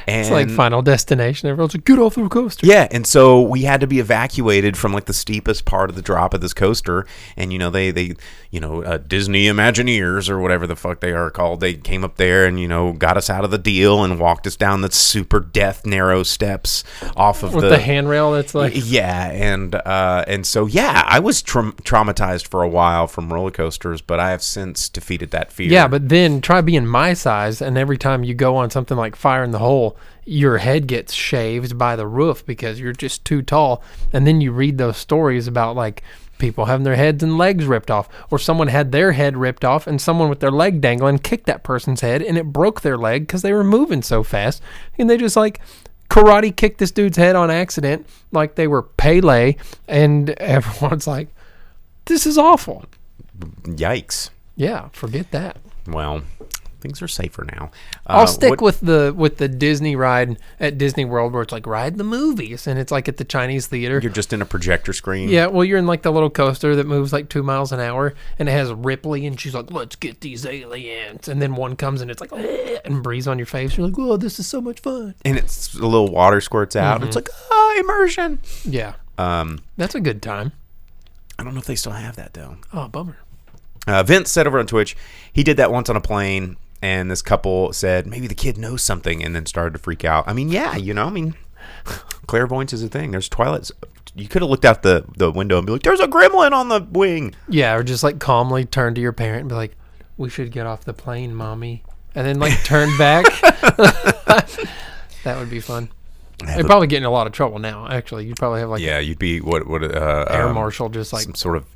and It's like Final Destination. Everyone's like, get off the coaster. yeah, and so we had to be evacuated from like the steepest part of the drop of this coaster, and you know they they you know uh, Disney Imagineers or whatever the fuck they are called, they came up there and you know got us out of the deal and walked us down the super death narrow steps off of With the, handrail that's like, yeah, and uh, and so yeah, I was tra- traumatized for a while from roller coasters, but I have since defeated that fear. Yeah, but then try being my size, and every time you go on something like Fire in the Hole, your head gets shaved by the roof because you're just too tall. And then you read those stories about like people having their heads and legs ripped off, or someone had their head ripped off, and someone with their leg dangling kicked that person's head, and it broke their leg because they were moving so fast, and they just like karate kicked this dude's head on accident, like they were Pele, and everyone's like, "This is awful." yikes. Yeah, forget that. Well, things are safer now. I'll Uh, stick what- with the with the Disney ride at Disney World where it's like ride the movies and it's like at the Chinese theater. You're just in a projector screen. yeah, well, you're in like the little coaster that moves like two miles an hour, and it has Ripley, and she's like, "Let's get these aliens," and then one comes and it's like, and breathes on your face. You're like, "Oh, this is so much fun." and it's a little water squirts out. Mm-hmm. It's like ah, immersion. Yeah, Um, that's a good time. I don't know if they still have that though. Oh, bummer. Uh, Vince said over on Twitch he did that once on a plane, and this couple said maybe the kid knows something, and then started to freak out. I mean, yeah, you know, I mean, clairvoyance is a thing. There's Twilight. You could have looked out the the window and be like, "There's a gremlin on the wing." Yeah, or just like calmly turn to your parent and be like, "We should get off the plane, mommy," and then like turn back. that would be fun. You'd probably get in a lot of trouble now. Actually, you'd probably have like Yeah, you'd be what what uh, air um, marshal just like some sort of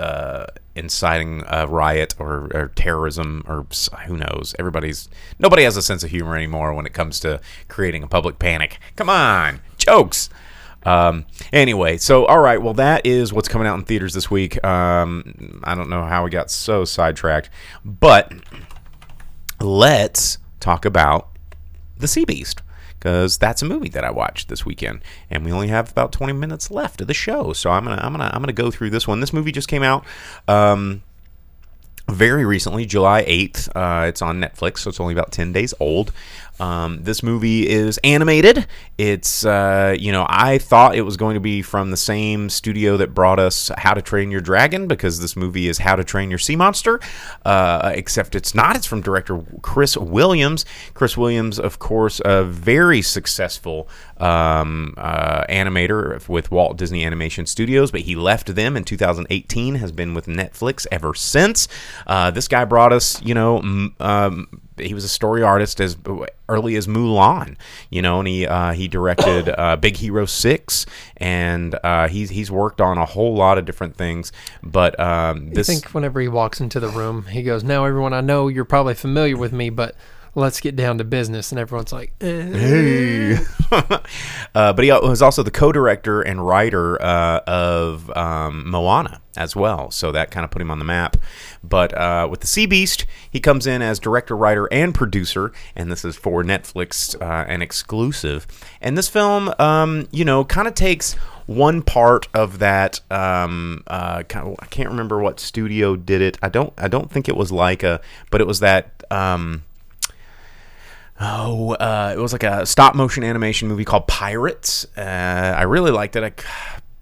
uh, inciting a riot or, or terrorism or who knows. Everybody's nobody has a sense of humor anymore when it comes to creating a public panic. Come on, jokes. Um, anyway, so all right, well that is what's coming out in theaters this week. Um, I don't know how we got so sidetracked, but let's talk about the Sea Beast because that's a movie that I watched this weekend, and we only have about 20 minutes left of the show. So I'm gonna I'm gonna I'm gonna go through this one. This movie just came out. Um, very recently, July 8th. Uh, it's on Netflix, so it's only about 10 days old. Um, this movie is animated. It's, uh, you know, I thought it was going to be from the same studio that brought us How to Train Your Dragon because this movie is How to Train Your Sea Monster, uh, except it's not. It's from director Chris Williams. Chris Williams, of course, a very successful um, uh, animator with Walt Disney Animation Studios, but he left them in 2018, has been with Netflix ever since. Uh, this guy brought us, you know, um, he was a story artist as early as Mulan, you know, and he uh, he directed uh, Big Hero Six, and uh, he's he's worked on a whole lot of different things. But um, I think whenever he walks into the room, he goes, "Now, everyone, I know you're probably familiar with me, but let's get down to business." And everyone's like, eh. Hey. uh, but he was also the co-director and writer uh, of um, Moana as well, so that kind of put him on the map. But uh, with the Sea Beast, he comes in as director, writer, and producer, and this is for Netflix, uh, an exclusive. And this film, um, you know, kind of takes one part of that. Um, uh, kind of, I can't remember what studio did it. I don't. I don't think it was Laika, but it was that. Um, Oh, uh, it was like a stop motion animation movie called Pirates. Uh, I really liked it I,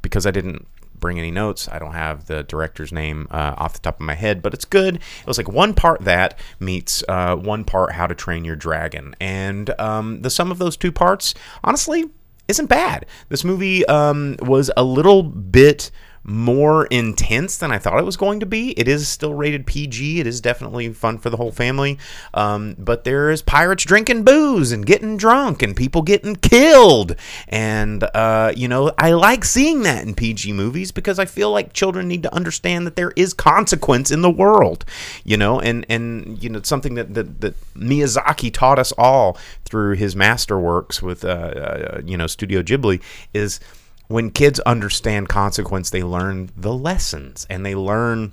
because I didn't bring any notes. I don't have the director's name uh, off the top of my head, but it's good. It was like one part that meets uh, one part How to Train Your Dragon, and um, the sum of those two parts, honestly, isn't bad. This movie um, was a little bit more intense than I thought it was going to be. It is still rated PG. It is definitely fun for the whole family. Um, but there is pirates drinking booze and getting drunk and people getting killed. And, uh, you know, I like seeing that in PG movies because I feel like children need to understand that there is consequence in the world, you know, and, and you know, something that, that, that Miyazaki taught us all through his masterworks with, uh, uh, you know, Studio Ghibli is when kids understand consequence, they learn the lessons and they learn.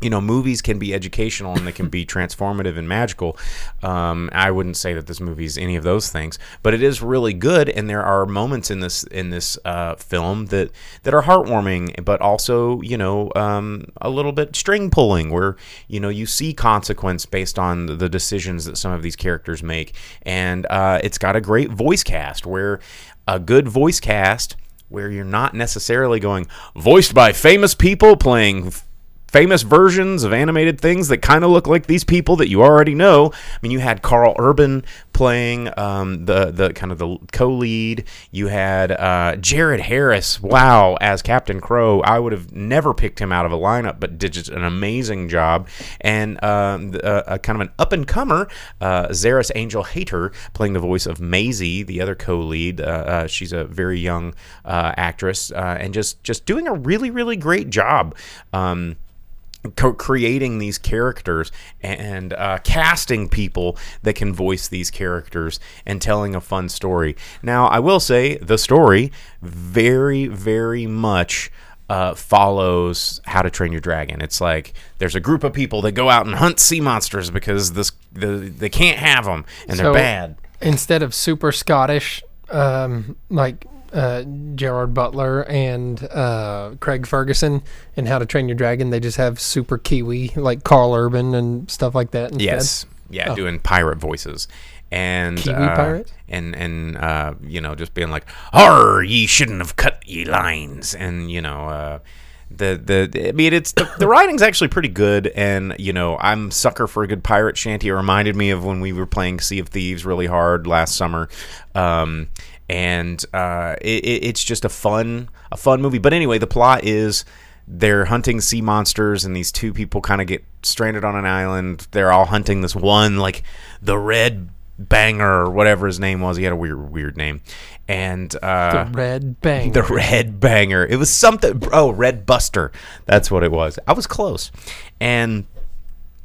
You know, movies can be educational and they can be transformative and magical. Um, I wouldn't say that this movie is any of those things, but it is really good. And there are moments in this in this uh, film that that are heartwarming, but also you know um, a little bit string pulling, where you know you see consequence based on the decisions that some of these characters make, and uh, it's got a great voice cast where a good voice cast where you're not necessarily going voiced by famous people playing famous versions of animated things that kind of look like these people that you already know. I mean, you had Karl Urban playing um, the the kind of the co-lead. You had uh, Jared Harris, wow, as Captain Crow. I would have never picked him out of a lineup, but did just an amazing job. And um, a, a kind of an up and comer, uh, Zaris-Angel Hator, playing the voice of Maisie, the other co-lead. Uh, uh, she's a very young uh, actress, uh, and just just doing a really really great job. Um, co- creating these characters and uh, casting people that can voice these characters and telling a fun story. Now, I will say the story very, very much. Uh, follows How to Train Your Dragon. It's like there's a group of people that go out and hunt sea monsters because this the, they can't have them and they're bad. instead of super Scottish, um, like uh, Gerard Butler and uh, Craig Ferguson and How to Train Your Dragon, they just have super Kiwi like Karl Urban and stuff like that. Instead. Yes, yeah, Oh. doing pirate voices and Kiwi uh, pirate? and and uh, you know just being like, "Har, ye shouldn't have cut ye lines," and you know. Uh, the, the I mean it's the, the writing's actually pretty good and you know I'm sucker for a good pirate shanty it reminded me of when we were playing Sea of Thieves really hard last summer um, and uh, it, it- it's just a fun a fun movie. But anyway the plot is they're hunting sea monsters and these two people kind of get stranded on an island. They're all hunting this one like the red banger or whatever his name was. He had a weird weird name. And uh The Red Bang. the red banger. It was something oh red buster. That's what it was. I was close. And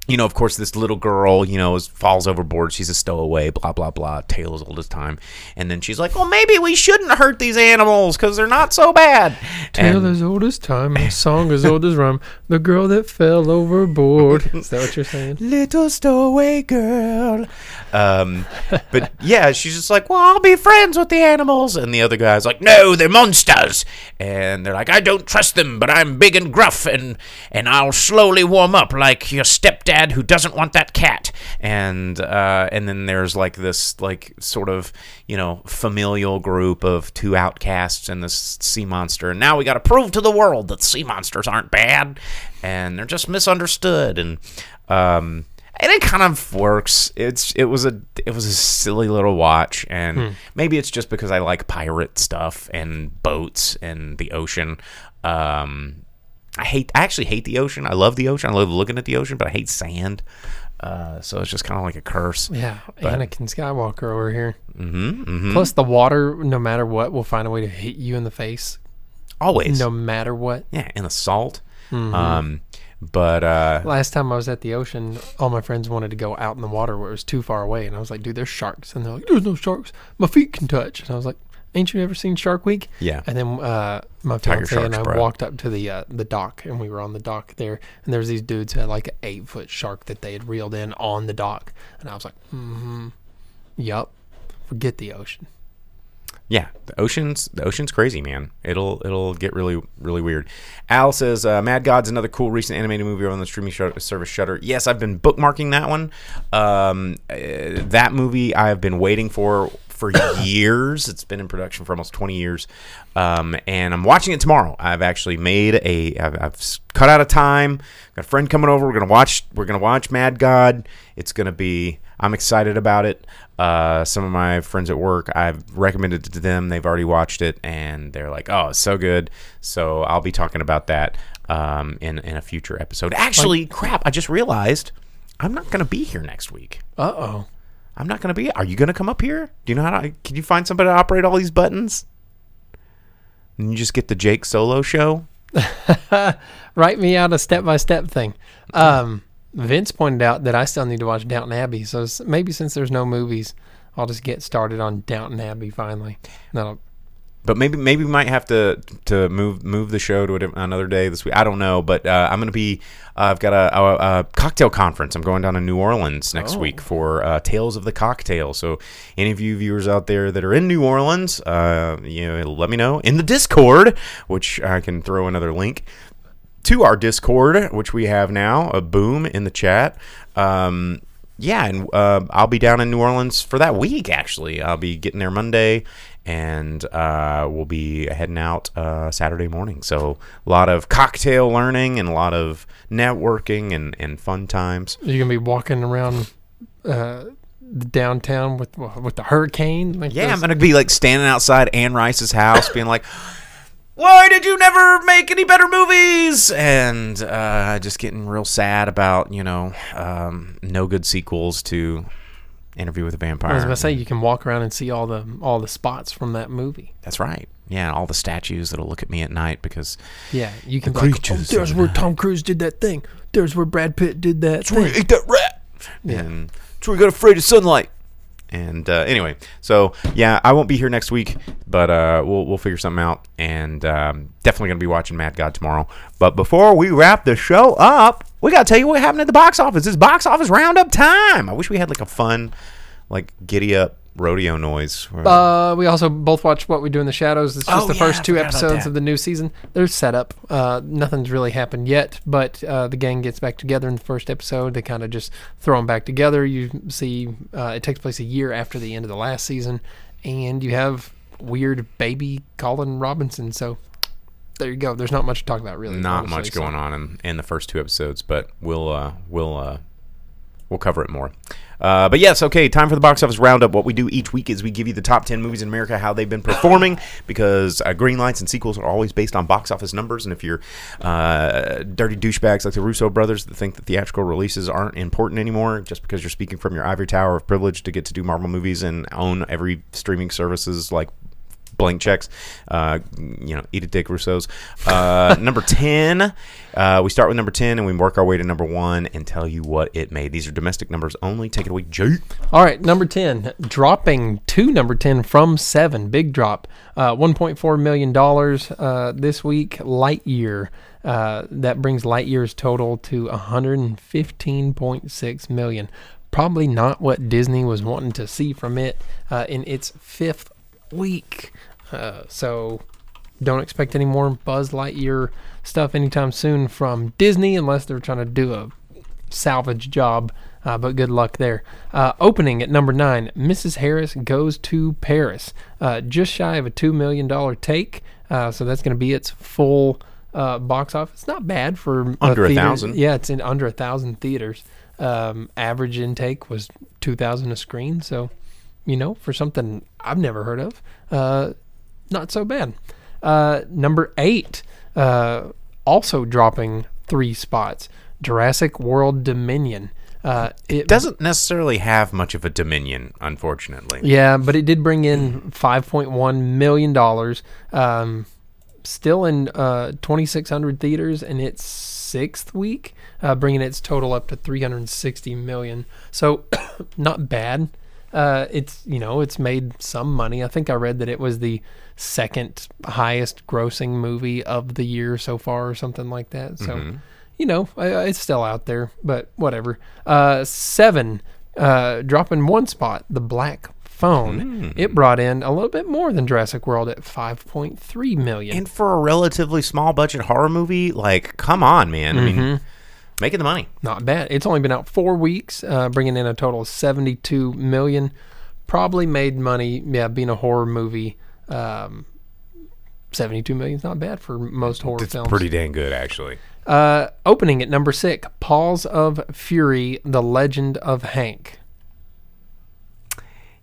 you know, of course, this little girl, you know, is, falls overboard. She's a stowaway, blah, blah, blah. Tale as old as time. And then she's like, well, maybe we shouldn't hurt these animals because they're not so bad. Tale And- as old as time, a song as old as rhyme. The girl that fell overboard. Is that what you're saying? little stowaway girl. Um, but yeah, she's just like, well, I'll be friends with the animals. And the other guy's like, no, they're monsters. And they're like, I don't trust them, but I'm big and gruff, and and I'll slowly warm up like your stepdad who doesn't want that cat. And uh, and then there's like this like sort of you know familial group of two outcasts and this sea monster. And now we got to prove to the world that sea monsters aren't bad, and they're just misunderstood. And um, and it kind of works. It's it was a it was a silly little watch, and maybe it's just because I like pirate stuff and boats and the ocean. Um, I hate I actually hate the ocean. I love the ocean. I love looking at the ocean, but I hate sand. Uh, so it's just kind of like a curse. Yeah, Anakin Skywalker over here. Mm-hmm, mm-hmm. Plus, the water, no matter what, will find a way to hit you in the face. Always, No matter what. yeah, and the salt. Mm-hmm. Um, but uh, Last time I was at the ocean, all my friends wanted to go out in the water where it was too far away, and I was like, "Dude, there's sharks," and they're like, "There's no sharks. My feet can touch." And I was like, "Ain't you ever seen Shark Week?" Yeah. And then uh, my Tiger fiance and I bro. walked up to the uh, the dock, and we were on the dock there, and there was these dudes who had like an eight foot shark that they had reeled in on the dock, and I was like, "Mm-hmm, yup, forget the ocean." Yeah, the ocean's the ocean's crazy, man. It'll it'll get really really weird. Al says, uh, "Mad God's another cool recent animated movie on the streaming sh- service Shudder." Yes, I've been bookmarking that one. Um, uh, that movie I have been waiting for for years. It's been in production for almost twenty years, um, and I'm watching it tomorrow. I've actually made a I've, I've cut out a time. Got a friend coming over. We're gonna watch. We're gonna watch Mad God. It's gonna be. I'm excited about it. Uh, some of my friends at work, I've recommended it to them. They've already watched it, and they're like, "Oh, it's so good." So I'll be talking about that um, in in a future episode. Actually, crap! I just realized I'm not going to be here next week. Uh oh. I'm not going to be. Are you going to come up here? Do you know how to? Can you find somebody to operate all these buttons? And you just get the Jake Solo show. Write me out a step by step thing. Um, Vince pointed out that I still need to watch Downton Abbey, so maybe since there's no movies, I'll just get started on Downton Abbey finally. That'll but maybe maybe we might have to to move move the show to another day this week. I don't know, but uh, I'm gonna be. Uh, I've got a, a, a cocktail conference. I'm going down to New Orleans next Oh. week for uh, Tales of the Cocktail. So any of you viewers out there that are in New Orleans, uh, you know, let me know in the Discord, which I can throw another link to our Discord, which we have now. A boom in the chat. Um, yeah, and uh, I'll be down in New Orleans for that week. Actually, I'll be getting there Monday, and uh, we'll be heading out uh, Saturday morning. So a lot of cocktail learning and a lot of networking and, and fun times. you're gonna be walking around uh, downtown with with the hurricane. Like Yeah, I'm gonna be like standing outside Anne Rice's house, being like, "Why did you never make any better movies?" And uh, just getting real sad about you know um, no good sequels to Interview with a Vampire. I was about to say you can walk around and see all the all the spots from that movie. That's right. Yeah, all the statues that'll look at me at night because Yeah, you can The be like, oh, creatures there's where the Tom Cruise did that thing. There's where Brad Pitt did that That's thing. ate that rat. And that's where we got afraid of sunlight. And uh, anyway, so yeah, I won't be here next week, but uh, we'll we'll figure something out, and um, definitely gonna be watching Mad God tomorrow. But before we wrap the show up, we gotta tell you what happened at the box office. It's box office roundup time. I wish we had like a fun, like giddy up rodeo noise. Uh, we also both watched What We Do in the Shadows. It's just Oh, the yeah, first two episodes of the new season. They're set up. Uh, nothing's really happened yet, but uh, the gang gets back together in the first episode. They kind of just throw them back together. You see, uh, it takes place a year after the end of the last season, and you have weird baby Colin Robinson. So there you go. There's not much to talk about, really. not honestly, much so- going on in, in the first two episodes, but we'll uh, we'll uh, we'll cover it more. Uh, but yes, okay, time for the box office roundup. What we do each week is we give you the top 10 movies in America, how they've been performing, because uh, green lights and sequels are always based on box office numbers. And if you're uh, dirty douchebags like the Russo brothers that think that theatrical releases aren't important anymore, just because you're speaking from your ivory tower of privilege to get to do Marvel movies and own every streaming services like blank checks. Uh, you know, eat a dick, Russo's. Uh, number 10. Uh, we start with number 10 and we work our way to number 1 and tell you what it made. These are domestic numbers only. Take it away, Jake. All right, number 10, dropping to number 10 from 7. Big drop. Uh, $1.4 million uh, this week. Lightyear. Uh, that brings Lightyear's total to 115.6 million. Probably not what Disney was wanting to see from it in its fifth week. Uh, so don't expect any more Buzz Lightyear stuff anytime soon from Disney unless they're trying to do a salvage job. Uh, but good luck there. Uh, opening at number nine, Mrs. Harris Goes to Paris. Uh, just shy of a $2 million take. Uh, so that's going to be its full uh, box office. It's not bad for Under a theater- thousand. Yeah, it's in under a thousand theaters. Um, average intake was 2,000 a screen. So, you know, for something I've never heard of, uh, not so bad. Uh, number eight, uh, also dropping three spots. Jurassic World Dominion. Uh, it Doesn't necessarily have much of a dominion, unfortunately. yeah, but it did bring in five point one million dollars. Um, still in uh, twenty six hundred theaters in its sixth week, uh, bringing its total up to three hundred sixty million. So, not bad. Uh, it's you know it's made some money. I think I read that it was the second highest grossing movie of the year so far, or something like that. So, you know, I, I- it's still out there, but whatever. Uh, seven, uh, dropping one spot, the Black Phone. It brought in a little bit more than Jurassic World at five point three million. And for a relatively small budget horror movie, like, come on, man. I Mm-hmm. mean, making the money. Not bad. It's only been out four weeks, uh, bringing in a total of seventy-two million. Probably made money. Yeah, being a horror movie, um, seventy-two million is not bad for most horror films. It's films. pretty dang good, actually. Uh, opening at number six, Paws of Fury: The Legend of Hank.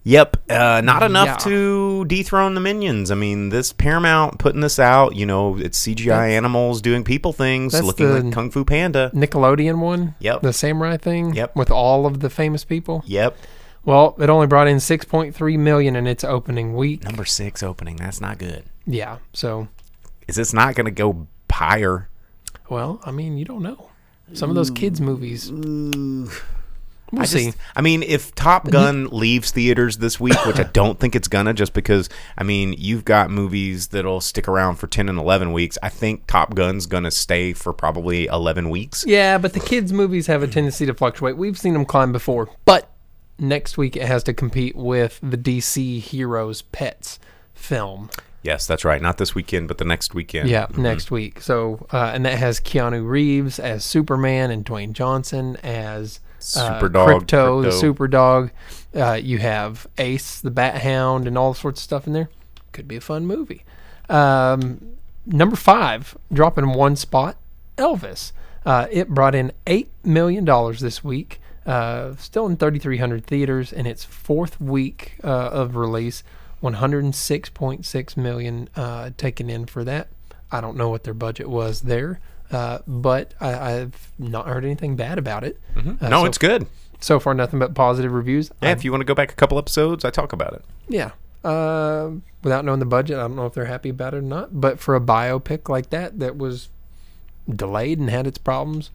Yep, uh, not enough Yeah. to dethrone the minions. I mean, this Paramount putting this out, you know, it's CGI animals doing people things, looking like Kung Fu Panda. Nickelodeon one. Yep. The samurai thing. Yep. With all of the famous people. Yep, Well, it only brought in six point three million in its opening week. number six opening. That's not good. Yeah. So, Is this not going to go higher? well, I mean, you don't know. Some of those kids movies. We'll I see. just, I mean, if Top Gun leaves theaters this week, which I don't think it's gonna, just because I mean, you've got movies that'll stick around for ten and eleven weeks. I think Top Gun's gonna stay for probably eleven weeks. Yeah, but the kids' movies have a tendency to fluctuate. We've seen them climb before, but next week it has to compete with the DC Heroes Pets film. Yes, that's right. Not this weekend, but the next weekend. Yeah, next week. So, uh, and that has Keanu Reeves as Superman and Dwayne Johnson as uh, Superdog, Krypto, the Super Dog. Uh, you have Ace, the Bat Hound, and all sorts of stuff in there. Could be a fun movie. Um, number five, dropping one spot, Elvis. Uh, it brought in $8 million this week. Uh, still in 3,300 theaters in its fourth week uh, of release. 106.6 million uh, taken in for that. I don't know what their budget was there, uh, but I, I've not heard anything bad about it. Uh, Mm-hmm. No, so, it's good. so far nothing but positive reviews. Yeah, I- if you want to go back a couple episodes, I talk about it. yeah. Uh, without knowing the budget, I don't know if they're happy about it or not. But for a biopic like that, that was delayed and had its problems.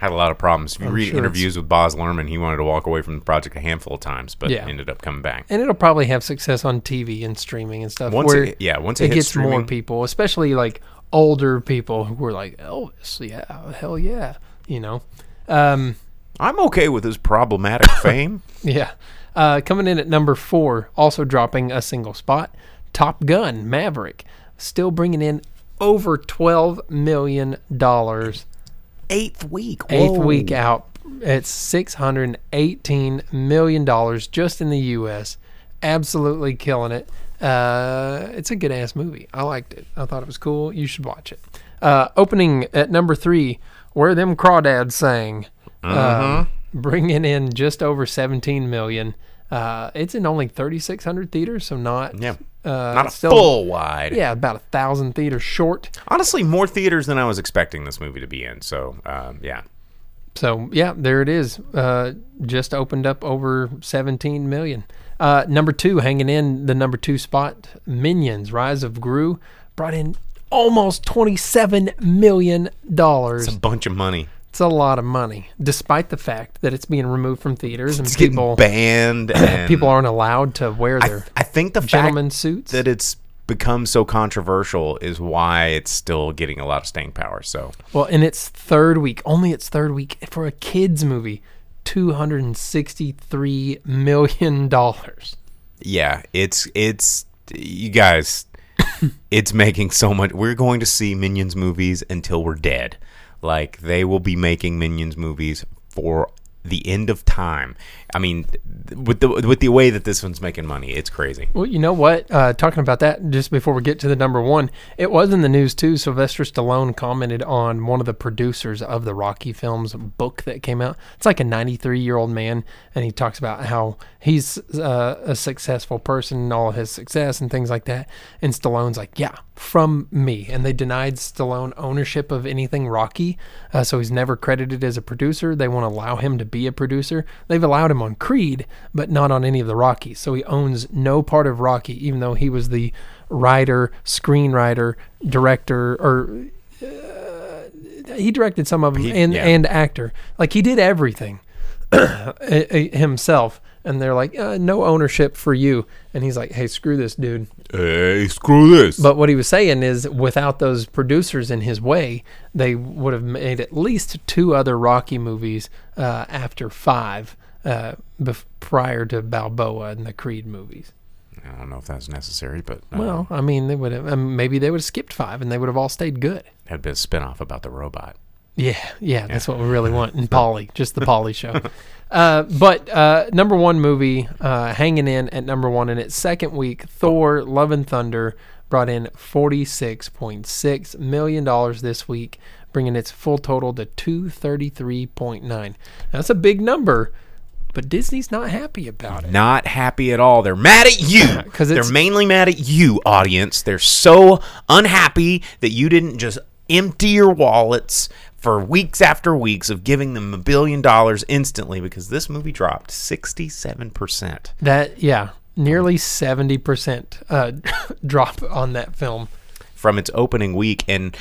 Had a lot of problems. If you I'm read sure interviews with Baz Luhrmann, he wanted to walk away from the project a handful of times, but Yeah. ended up coming back. and it'll probably have success on TV and streaming and stuff. Once where it- yeah, once it it hits gets more people, especially like older people who were like Elvis, yeah, hell yeah, you know. Um, I'm okay with his problematic fame. yeah, uh, coming in at number four, also dropping a single spot. Top Gun Maverick, still bringing in over twelve million dollars Eighth week. eighth week out. It's six hundred eighteen million dollars just in the U.S. Absolutely killing it. Uh, it's a good ass movie. I liked it. I thought it was cool. You should watch it. Uh, opening at number three, where them crawdads sang, uh, bringing in just over seventeen million. Uh, it's in only thirty six hundred theaters, so not Yeah. uh, Not a still- full wide. Yeah, about a thousand theaters short. Honestly, more theaters than I was expecting this movie to be in. So, um, yeah. So yeah, there it is. Uh, just opened up over 17 million. Uh, number two, hanging in the number two spot, Minions: Rise of Gru brought in almost twenty-seven million dollars. It's a bunch of money. It's a lot of money, despite the fact that it's being removed from theaters and It's people banned. And people aren't allowed to wear I, their I think the gentleman fact suits. that it's become so controversial is why it's still getting a lot of staying power. So Well, in its third week, only its third week for a kids movie, two hundred and sixty-three million dollars. yeah, it's it's you guys, it's making so much. We're going to see Minions movies until we're dead. Like they will be making Minions movies for the end of time. I mean, with the with the way that this one's making money, it's crazy. Well, you know what? Uh, talking about that, just before we get to the number one, it was in the news too. Sylvester Stallone commented on one of the producers of the Rocky films book that came out. It's like a 93 year old man, and he talks about how he's uh, a successful person and all his success and things like that. And Stallone's like, yeah, from me. And they denied Stallone ownership of anything Rocky, uh, so he's never credited as a producer. They won't allow him to be a producer. They've allowed him on Creed, but not on any of the Rockies. So he owns no part of Rocky, even though he was the writer, screenwriter, director, or uh, he directed some of them He- and yeah. and actor. Like he did everything himself. And they're like, uh, no ownership for you. And he's like, hey, screw this dude. Hey, screw this. But what he was saying is, without those producers in his way, they would have made at least two other Rocky movies uh, after five, uh, bef- prior to Balboa and the Creed movies. I don't know if that's necessary, but uh, Well, I mean, they would have. Um, maybe they would have skipped five, and they would have all stayed good. had been a spinoff about the robot. Yeah, yeah, that's what we really want in Paulie, just the Paulie show. Uh, but uh, number one movie, uh, hanging in at number one in its second week, Thor: Love and Thunder brought in forty six point six million dollars this week, bringing its full total to two thirty three point nine. That's a big number, but Disney's not happy about it. Not happy at all. They're mad at you. Because they're mainly mad at you, audience. They're so unhappy that you didn't just empty your wallets for weeks after weeks of giving them a billion dollars instantly because this movie dropped 67%. That yeah, nearly seventy percent uh, drop on that film. from its opening week and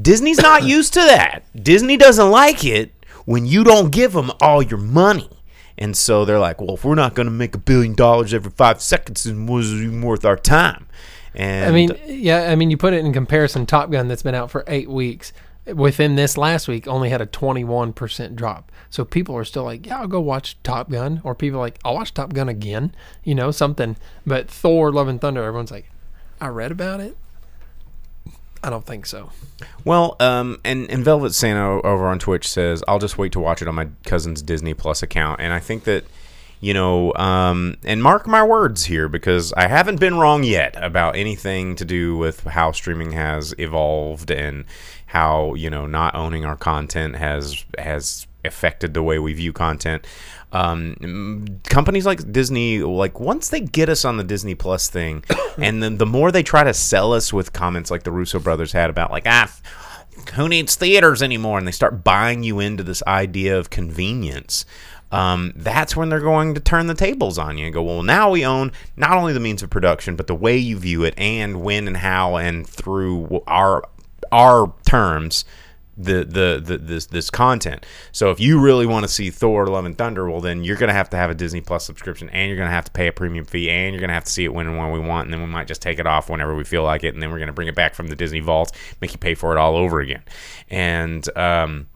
Disney's not used to that. Disney doesn't like it when you don't give them all your money. And so they're like, well, if we're not going to make a billion dollars every five seconds, then was it even worth our time? And I mean, yeah, I mean, you put it in comparison. Top Gun, that's been out for eight weeks, within this last week, only had a 21% drop. So people are still like, yeah, I'll go watch Top Gun. Or people are like, I'll watch Top Gun again, you know, something. But Thor, Love and Thunder, everyone's like, I read about it. I don't think so. Well, um, and, and Velvet Santa over on Twitch says, I'll just wait to watch it on my cousin's Disney Plus account. And I think that, you know, um, and mark my words here because I haven't been wrong yet about anything to do with how streaming has evolved and how, you know, not owning our content has has affected the way we view content. Um, companies like Disney, like once they get us on the Disney Plus thing, and then the more they try to sell us with comments like the Russo brothers had about like ah, who needs theaters anymore, and they start buying you into this idea of convenience. Um, that's when they're going to turn the tables on you and go, well, now we own not only the means of production, but the way you view it, and when and how and through our our terms the the, the this this content. So if you really want to see Thor: Love and Thunder, well then you're gonna have to have a Disney Plus subscription, and you're gonna have to pay a premium fee, and you're gonna have to see it when and when we want, and then we might just take it off whenever we feel like it, and then we're gonna bring it back from the Disney vault, make you pay for it all over again, and um,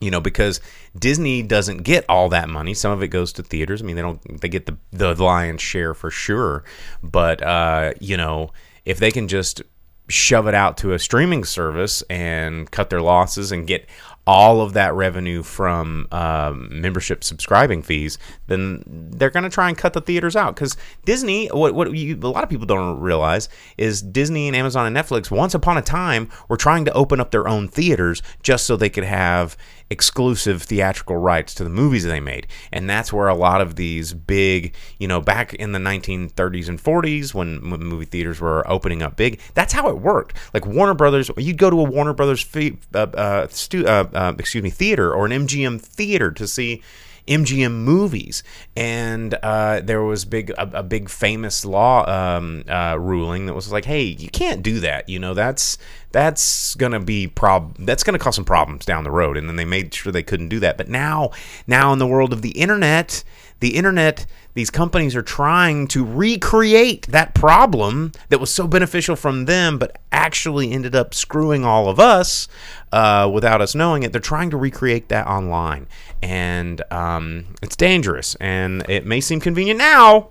you know because Disney doesn't get all that money. Some of it goes to theaters. I mean, they don't they get the the lion's share for sure, but uh, you know if they can just shove it out to a streaming service and cut their losses and get all of that revenue from um, membership subscribing fees, then they're going to try and cut the theaters out. Because Disney, what what you, a lot of people don't realize is Disney and Amazon and Netflix, once upon a time, were trying to open up their own theaters just so they could have exclusive theatrical rights to the movies they made. And that's where a lot of these big, you know, back in the 1930s and 40s when movie theaters were opening up big, that's how it worked. Like Warner Brothers, you'd go to a Warner Brothers fee, uh, uh, stu- uh, uh, excuse me, theater or an MGM theater to see MGM movies, and uh, there was big a, a big famous law um, uh, ruling that was like, hey, you can't do that. You know, that's that's gonna be prob that's gonna cause some problems down the road. And then they made sure they couldn't do that. But now, now in the world of the internet, the internet these companies are trying to recreate that problem that was so beneficial from them but actually ended up screwing all of us uh, without us knowing it they're trying to recreate that online and um, it's dangerous and it may seem convenient now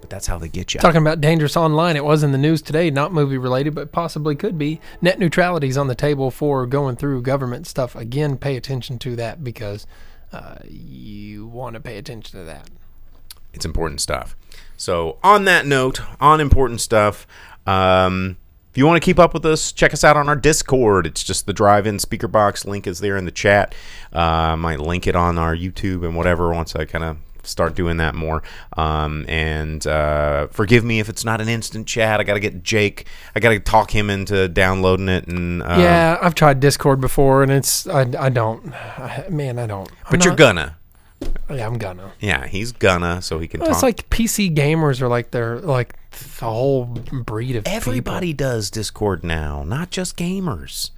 but that's how they get you Talking about dangerous online, it was in the news today, not movie related, but possibly could be. Net neutrality is on the table for going through government stuff. Again, pay attention to that because uh, you want to pay attention to that. It's important stuff. So, on that note, on important stuff, um, if you want to keep up with us, check us out on our Discord. It's just the drive-in speaker box link is there in the chat. Uh, I might link it on our YouTube and whatever once I kind of start doing that more. Um, and uh, forgive me if it's not an instant chat. I got to get Jake. I got to talk him into downloading it. And um, yeah, I've tried Discord before, and it's I, I don't, I, man, I don't. I'm but you're not- gonna. Yeah, I'm gonna. Yeah, he's gonna, so he can Well, talk. it's like PC gamers are like they're like the whole breed of people. Everybody does Discord now, not just gamers.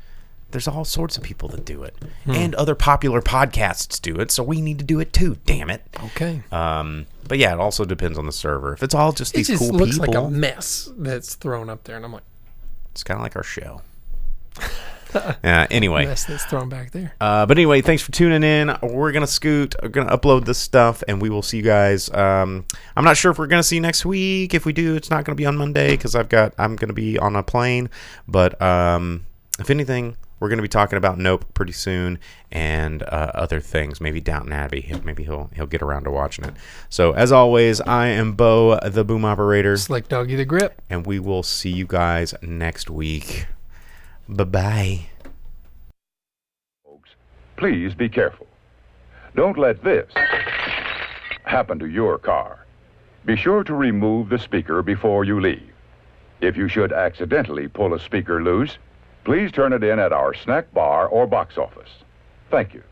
There's all sorts of people that do it, Hmm. and other popular podcasts do it. So we need to do it too. Damn it. Okay. Um, but yeah, it also depends on the server. If it's all just It these just cool looks people, like a mess that's thrown up there, and I'm like, it's kind of like our show. yeah. Anyway, mess that's thrown back there. Uh, but anyway, thanks for tuning in. We're gonna scoot. We're gonna upload this stuff, and we will see you guys. Um, I'm not sure if we're gonna see you next week. If we do, it's not gonna be on Monday because I've got I'm gonna be on a plane. But um, if anything, we're gonna be talking about Nope pretty soon and uh, other things. Maybe Downton Abbey. Maybe he'll he'll get around to watching it. So as always, I am Bo, the boom operator, Slick doggy the grip. and we will see you guys next week. Bye bye. Folks, please be careful. Don't let this happen to your car. Be sure to remove the speaker before you leave. If you should accidentally pull a speaker loose, please turn it in at our snack bar or box office. Thank you.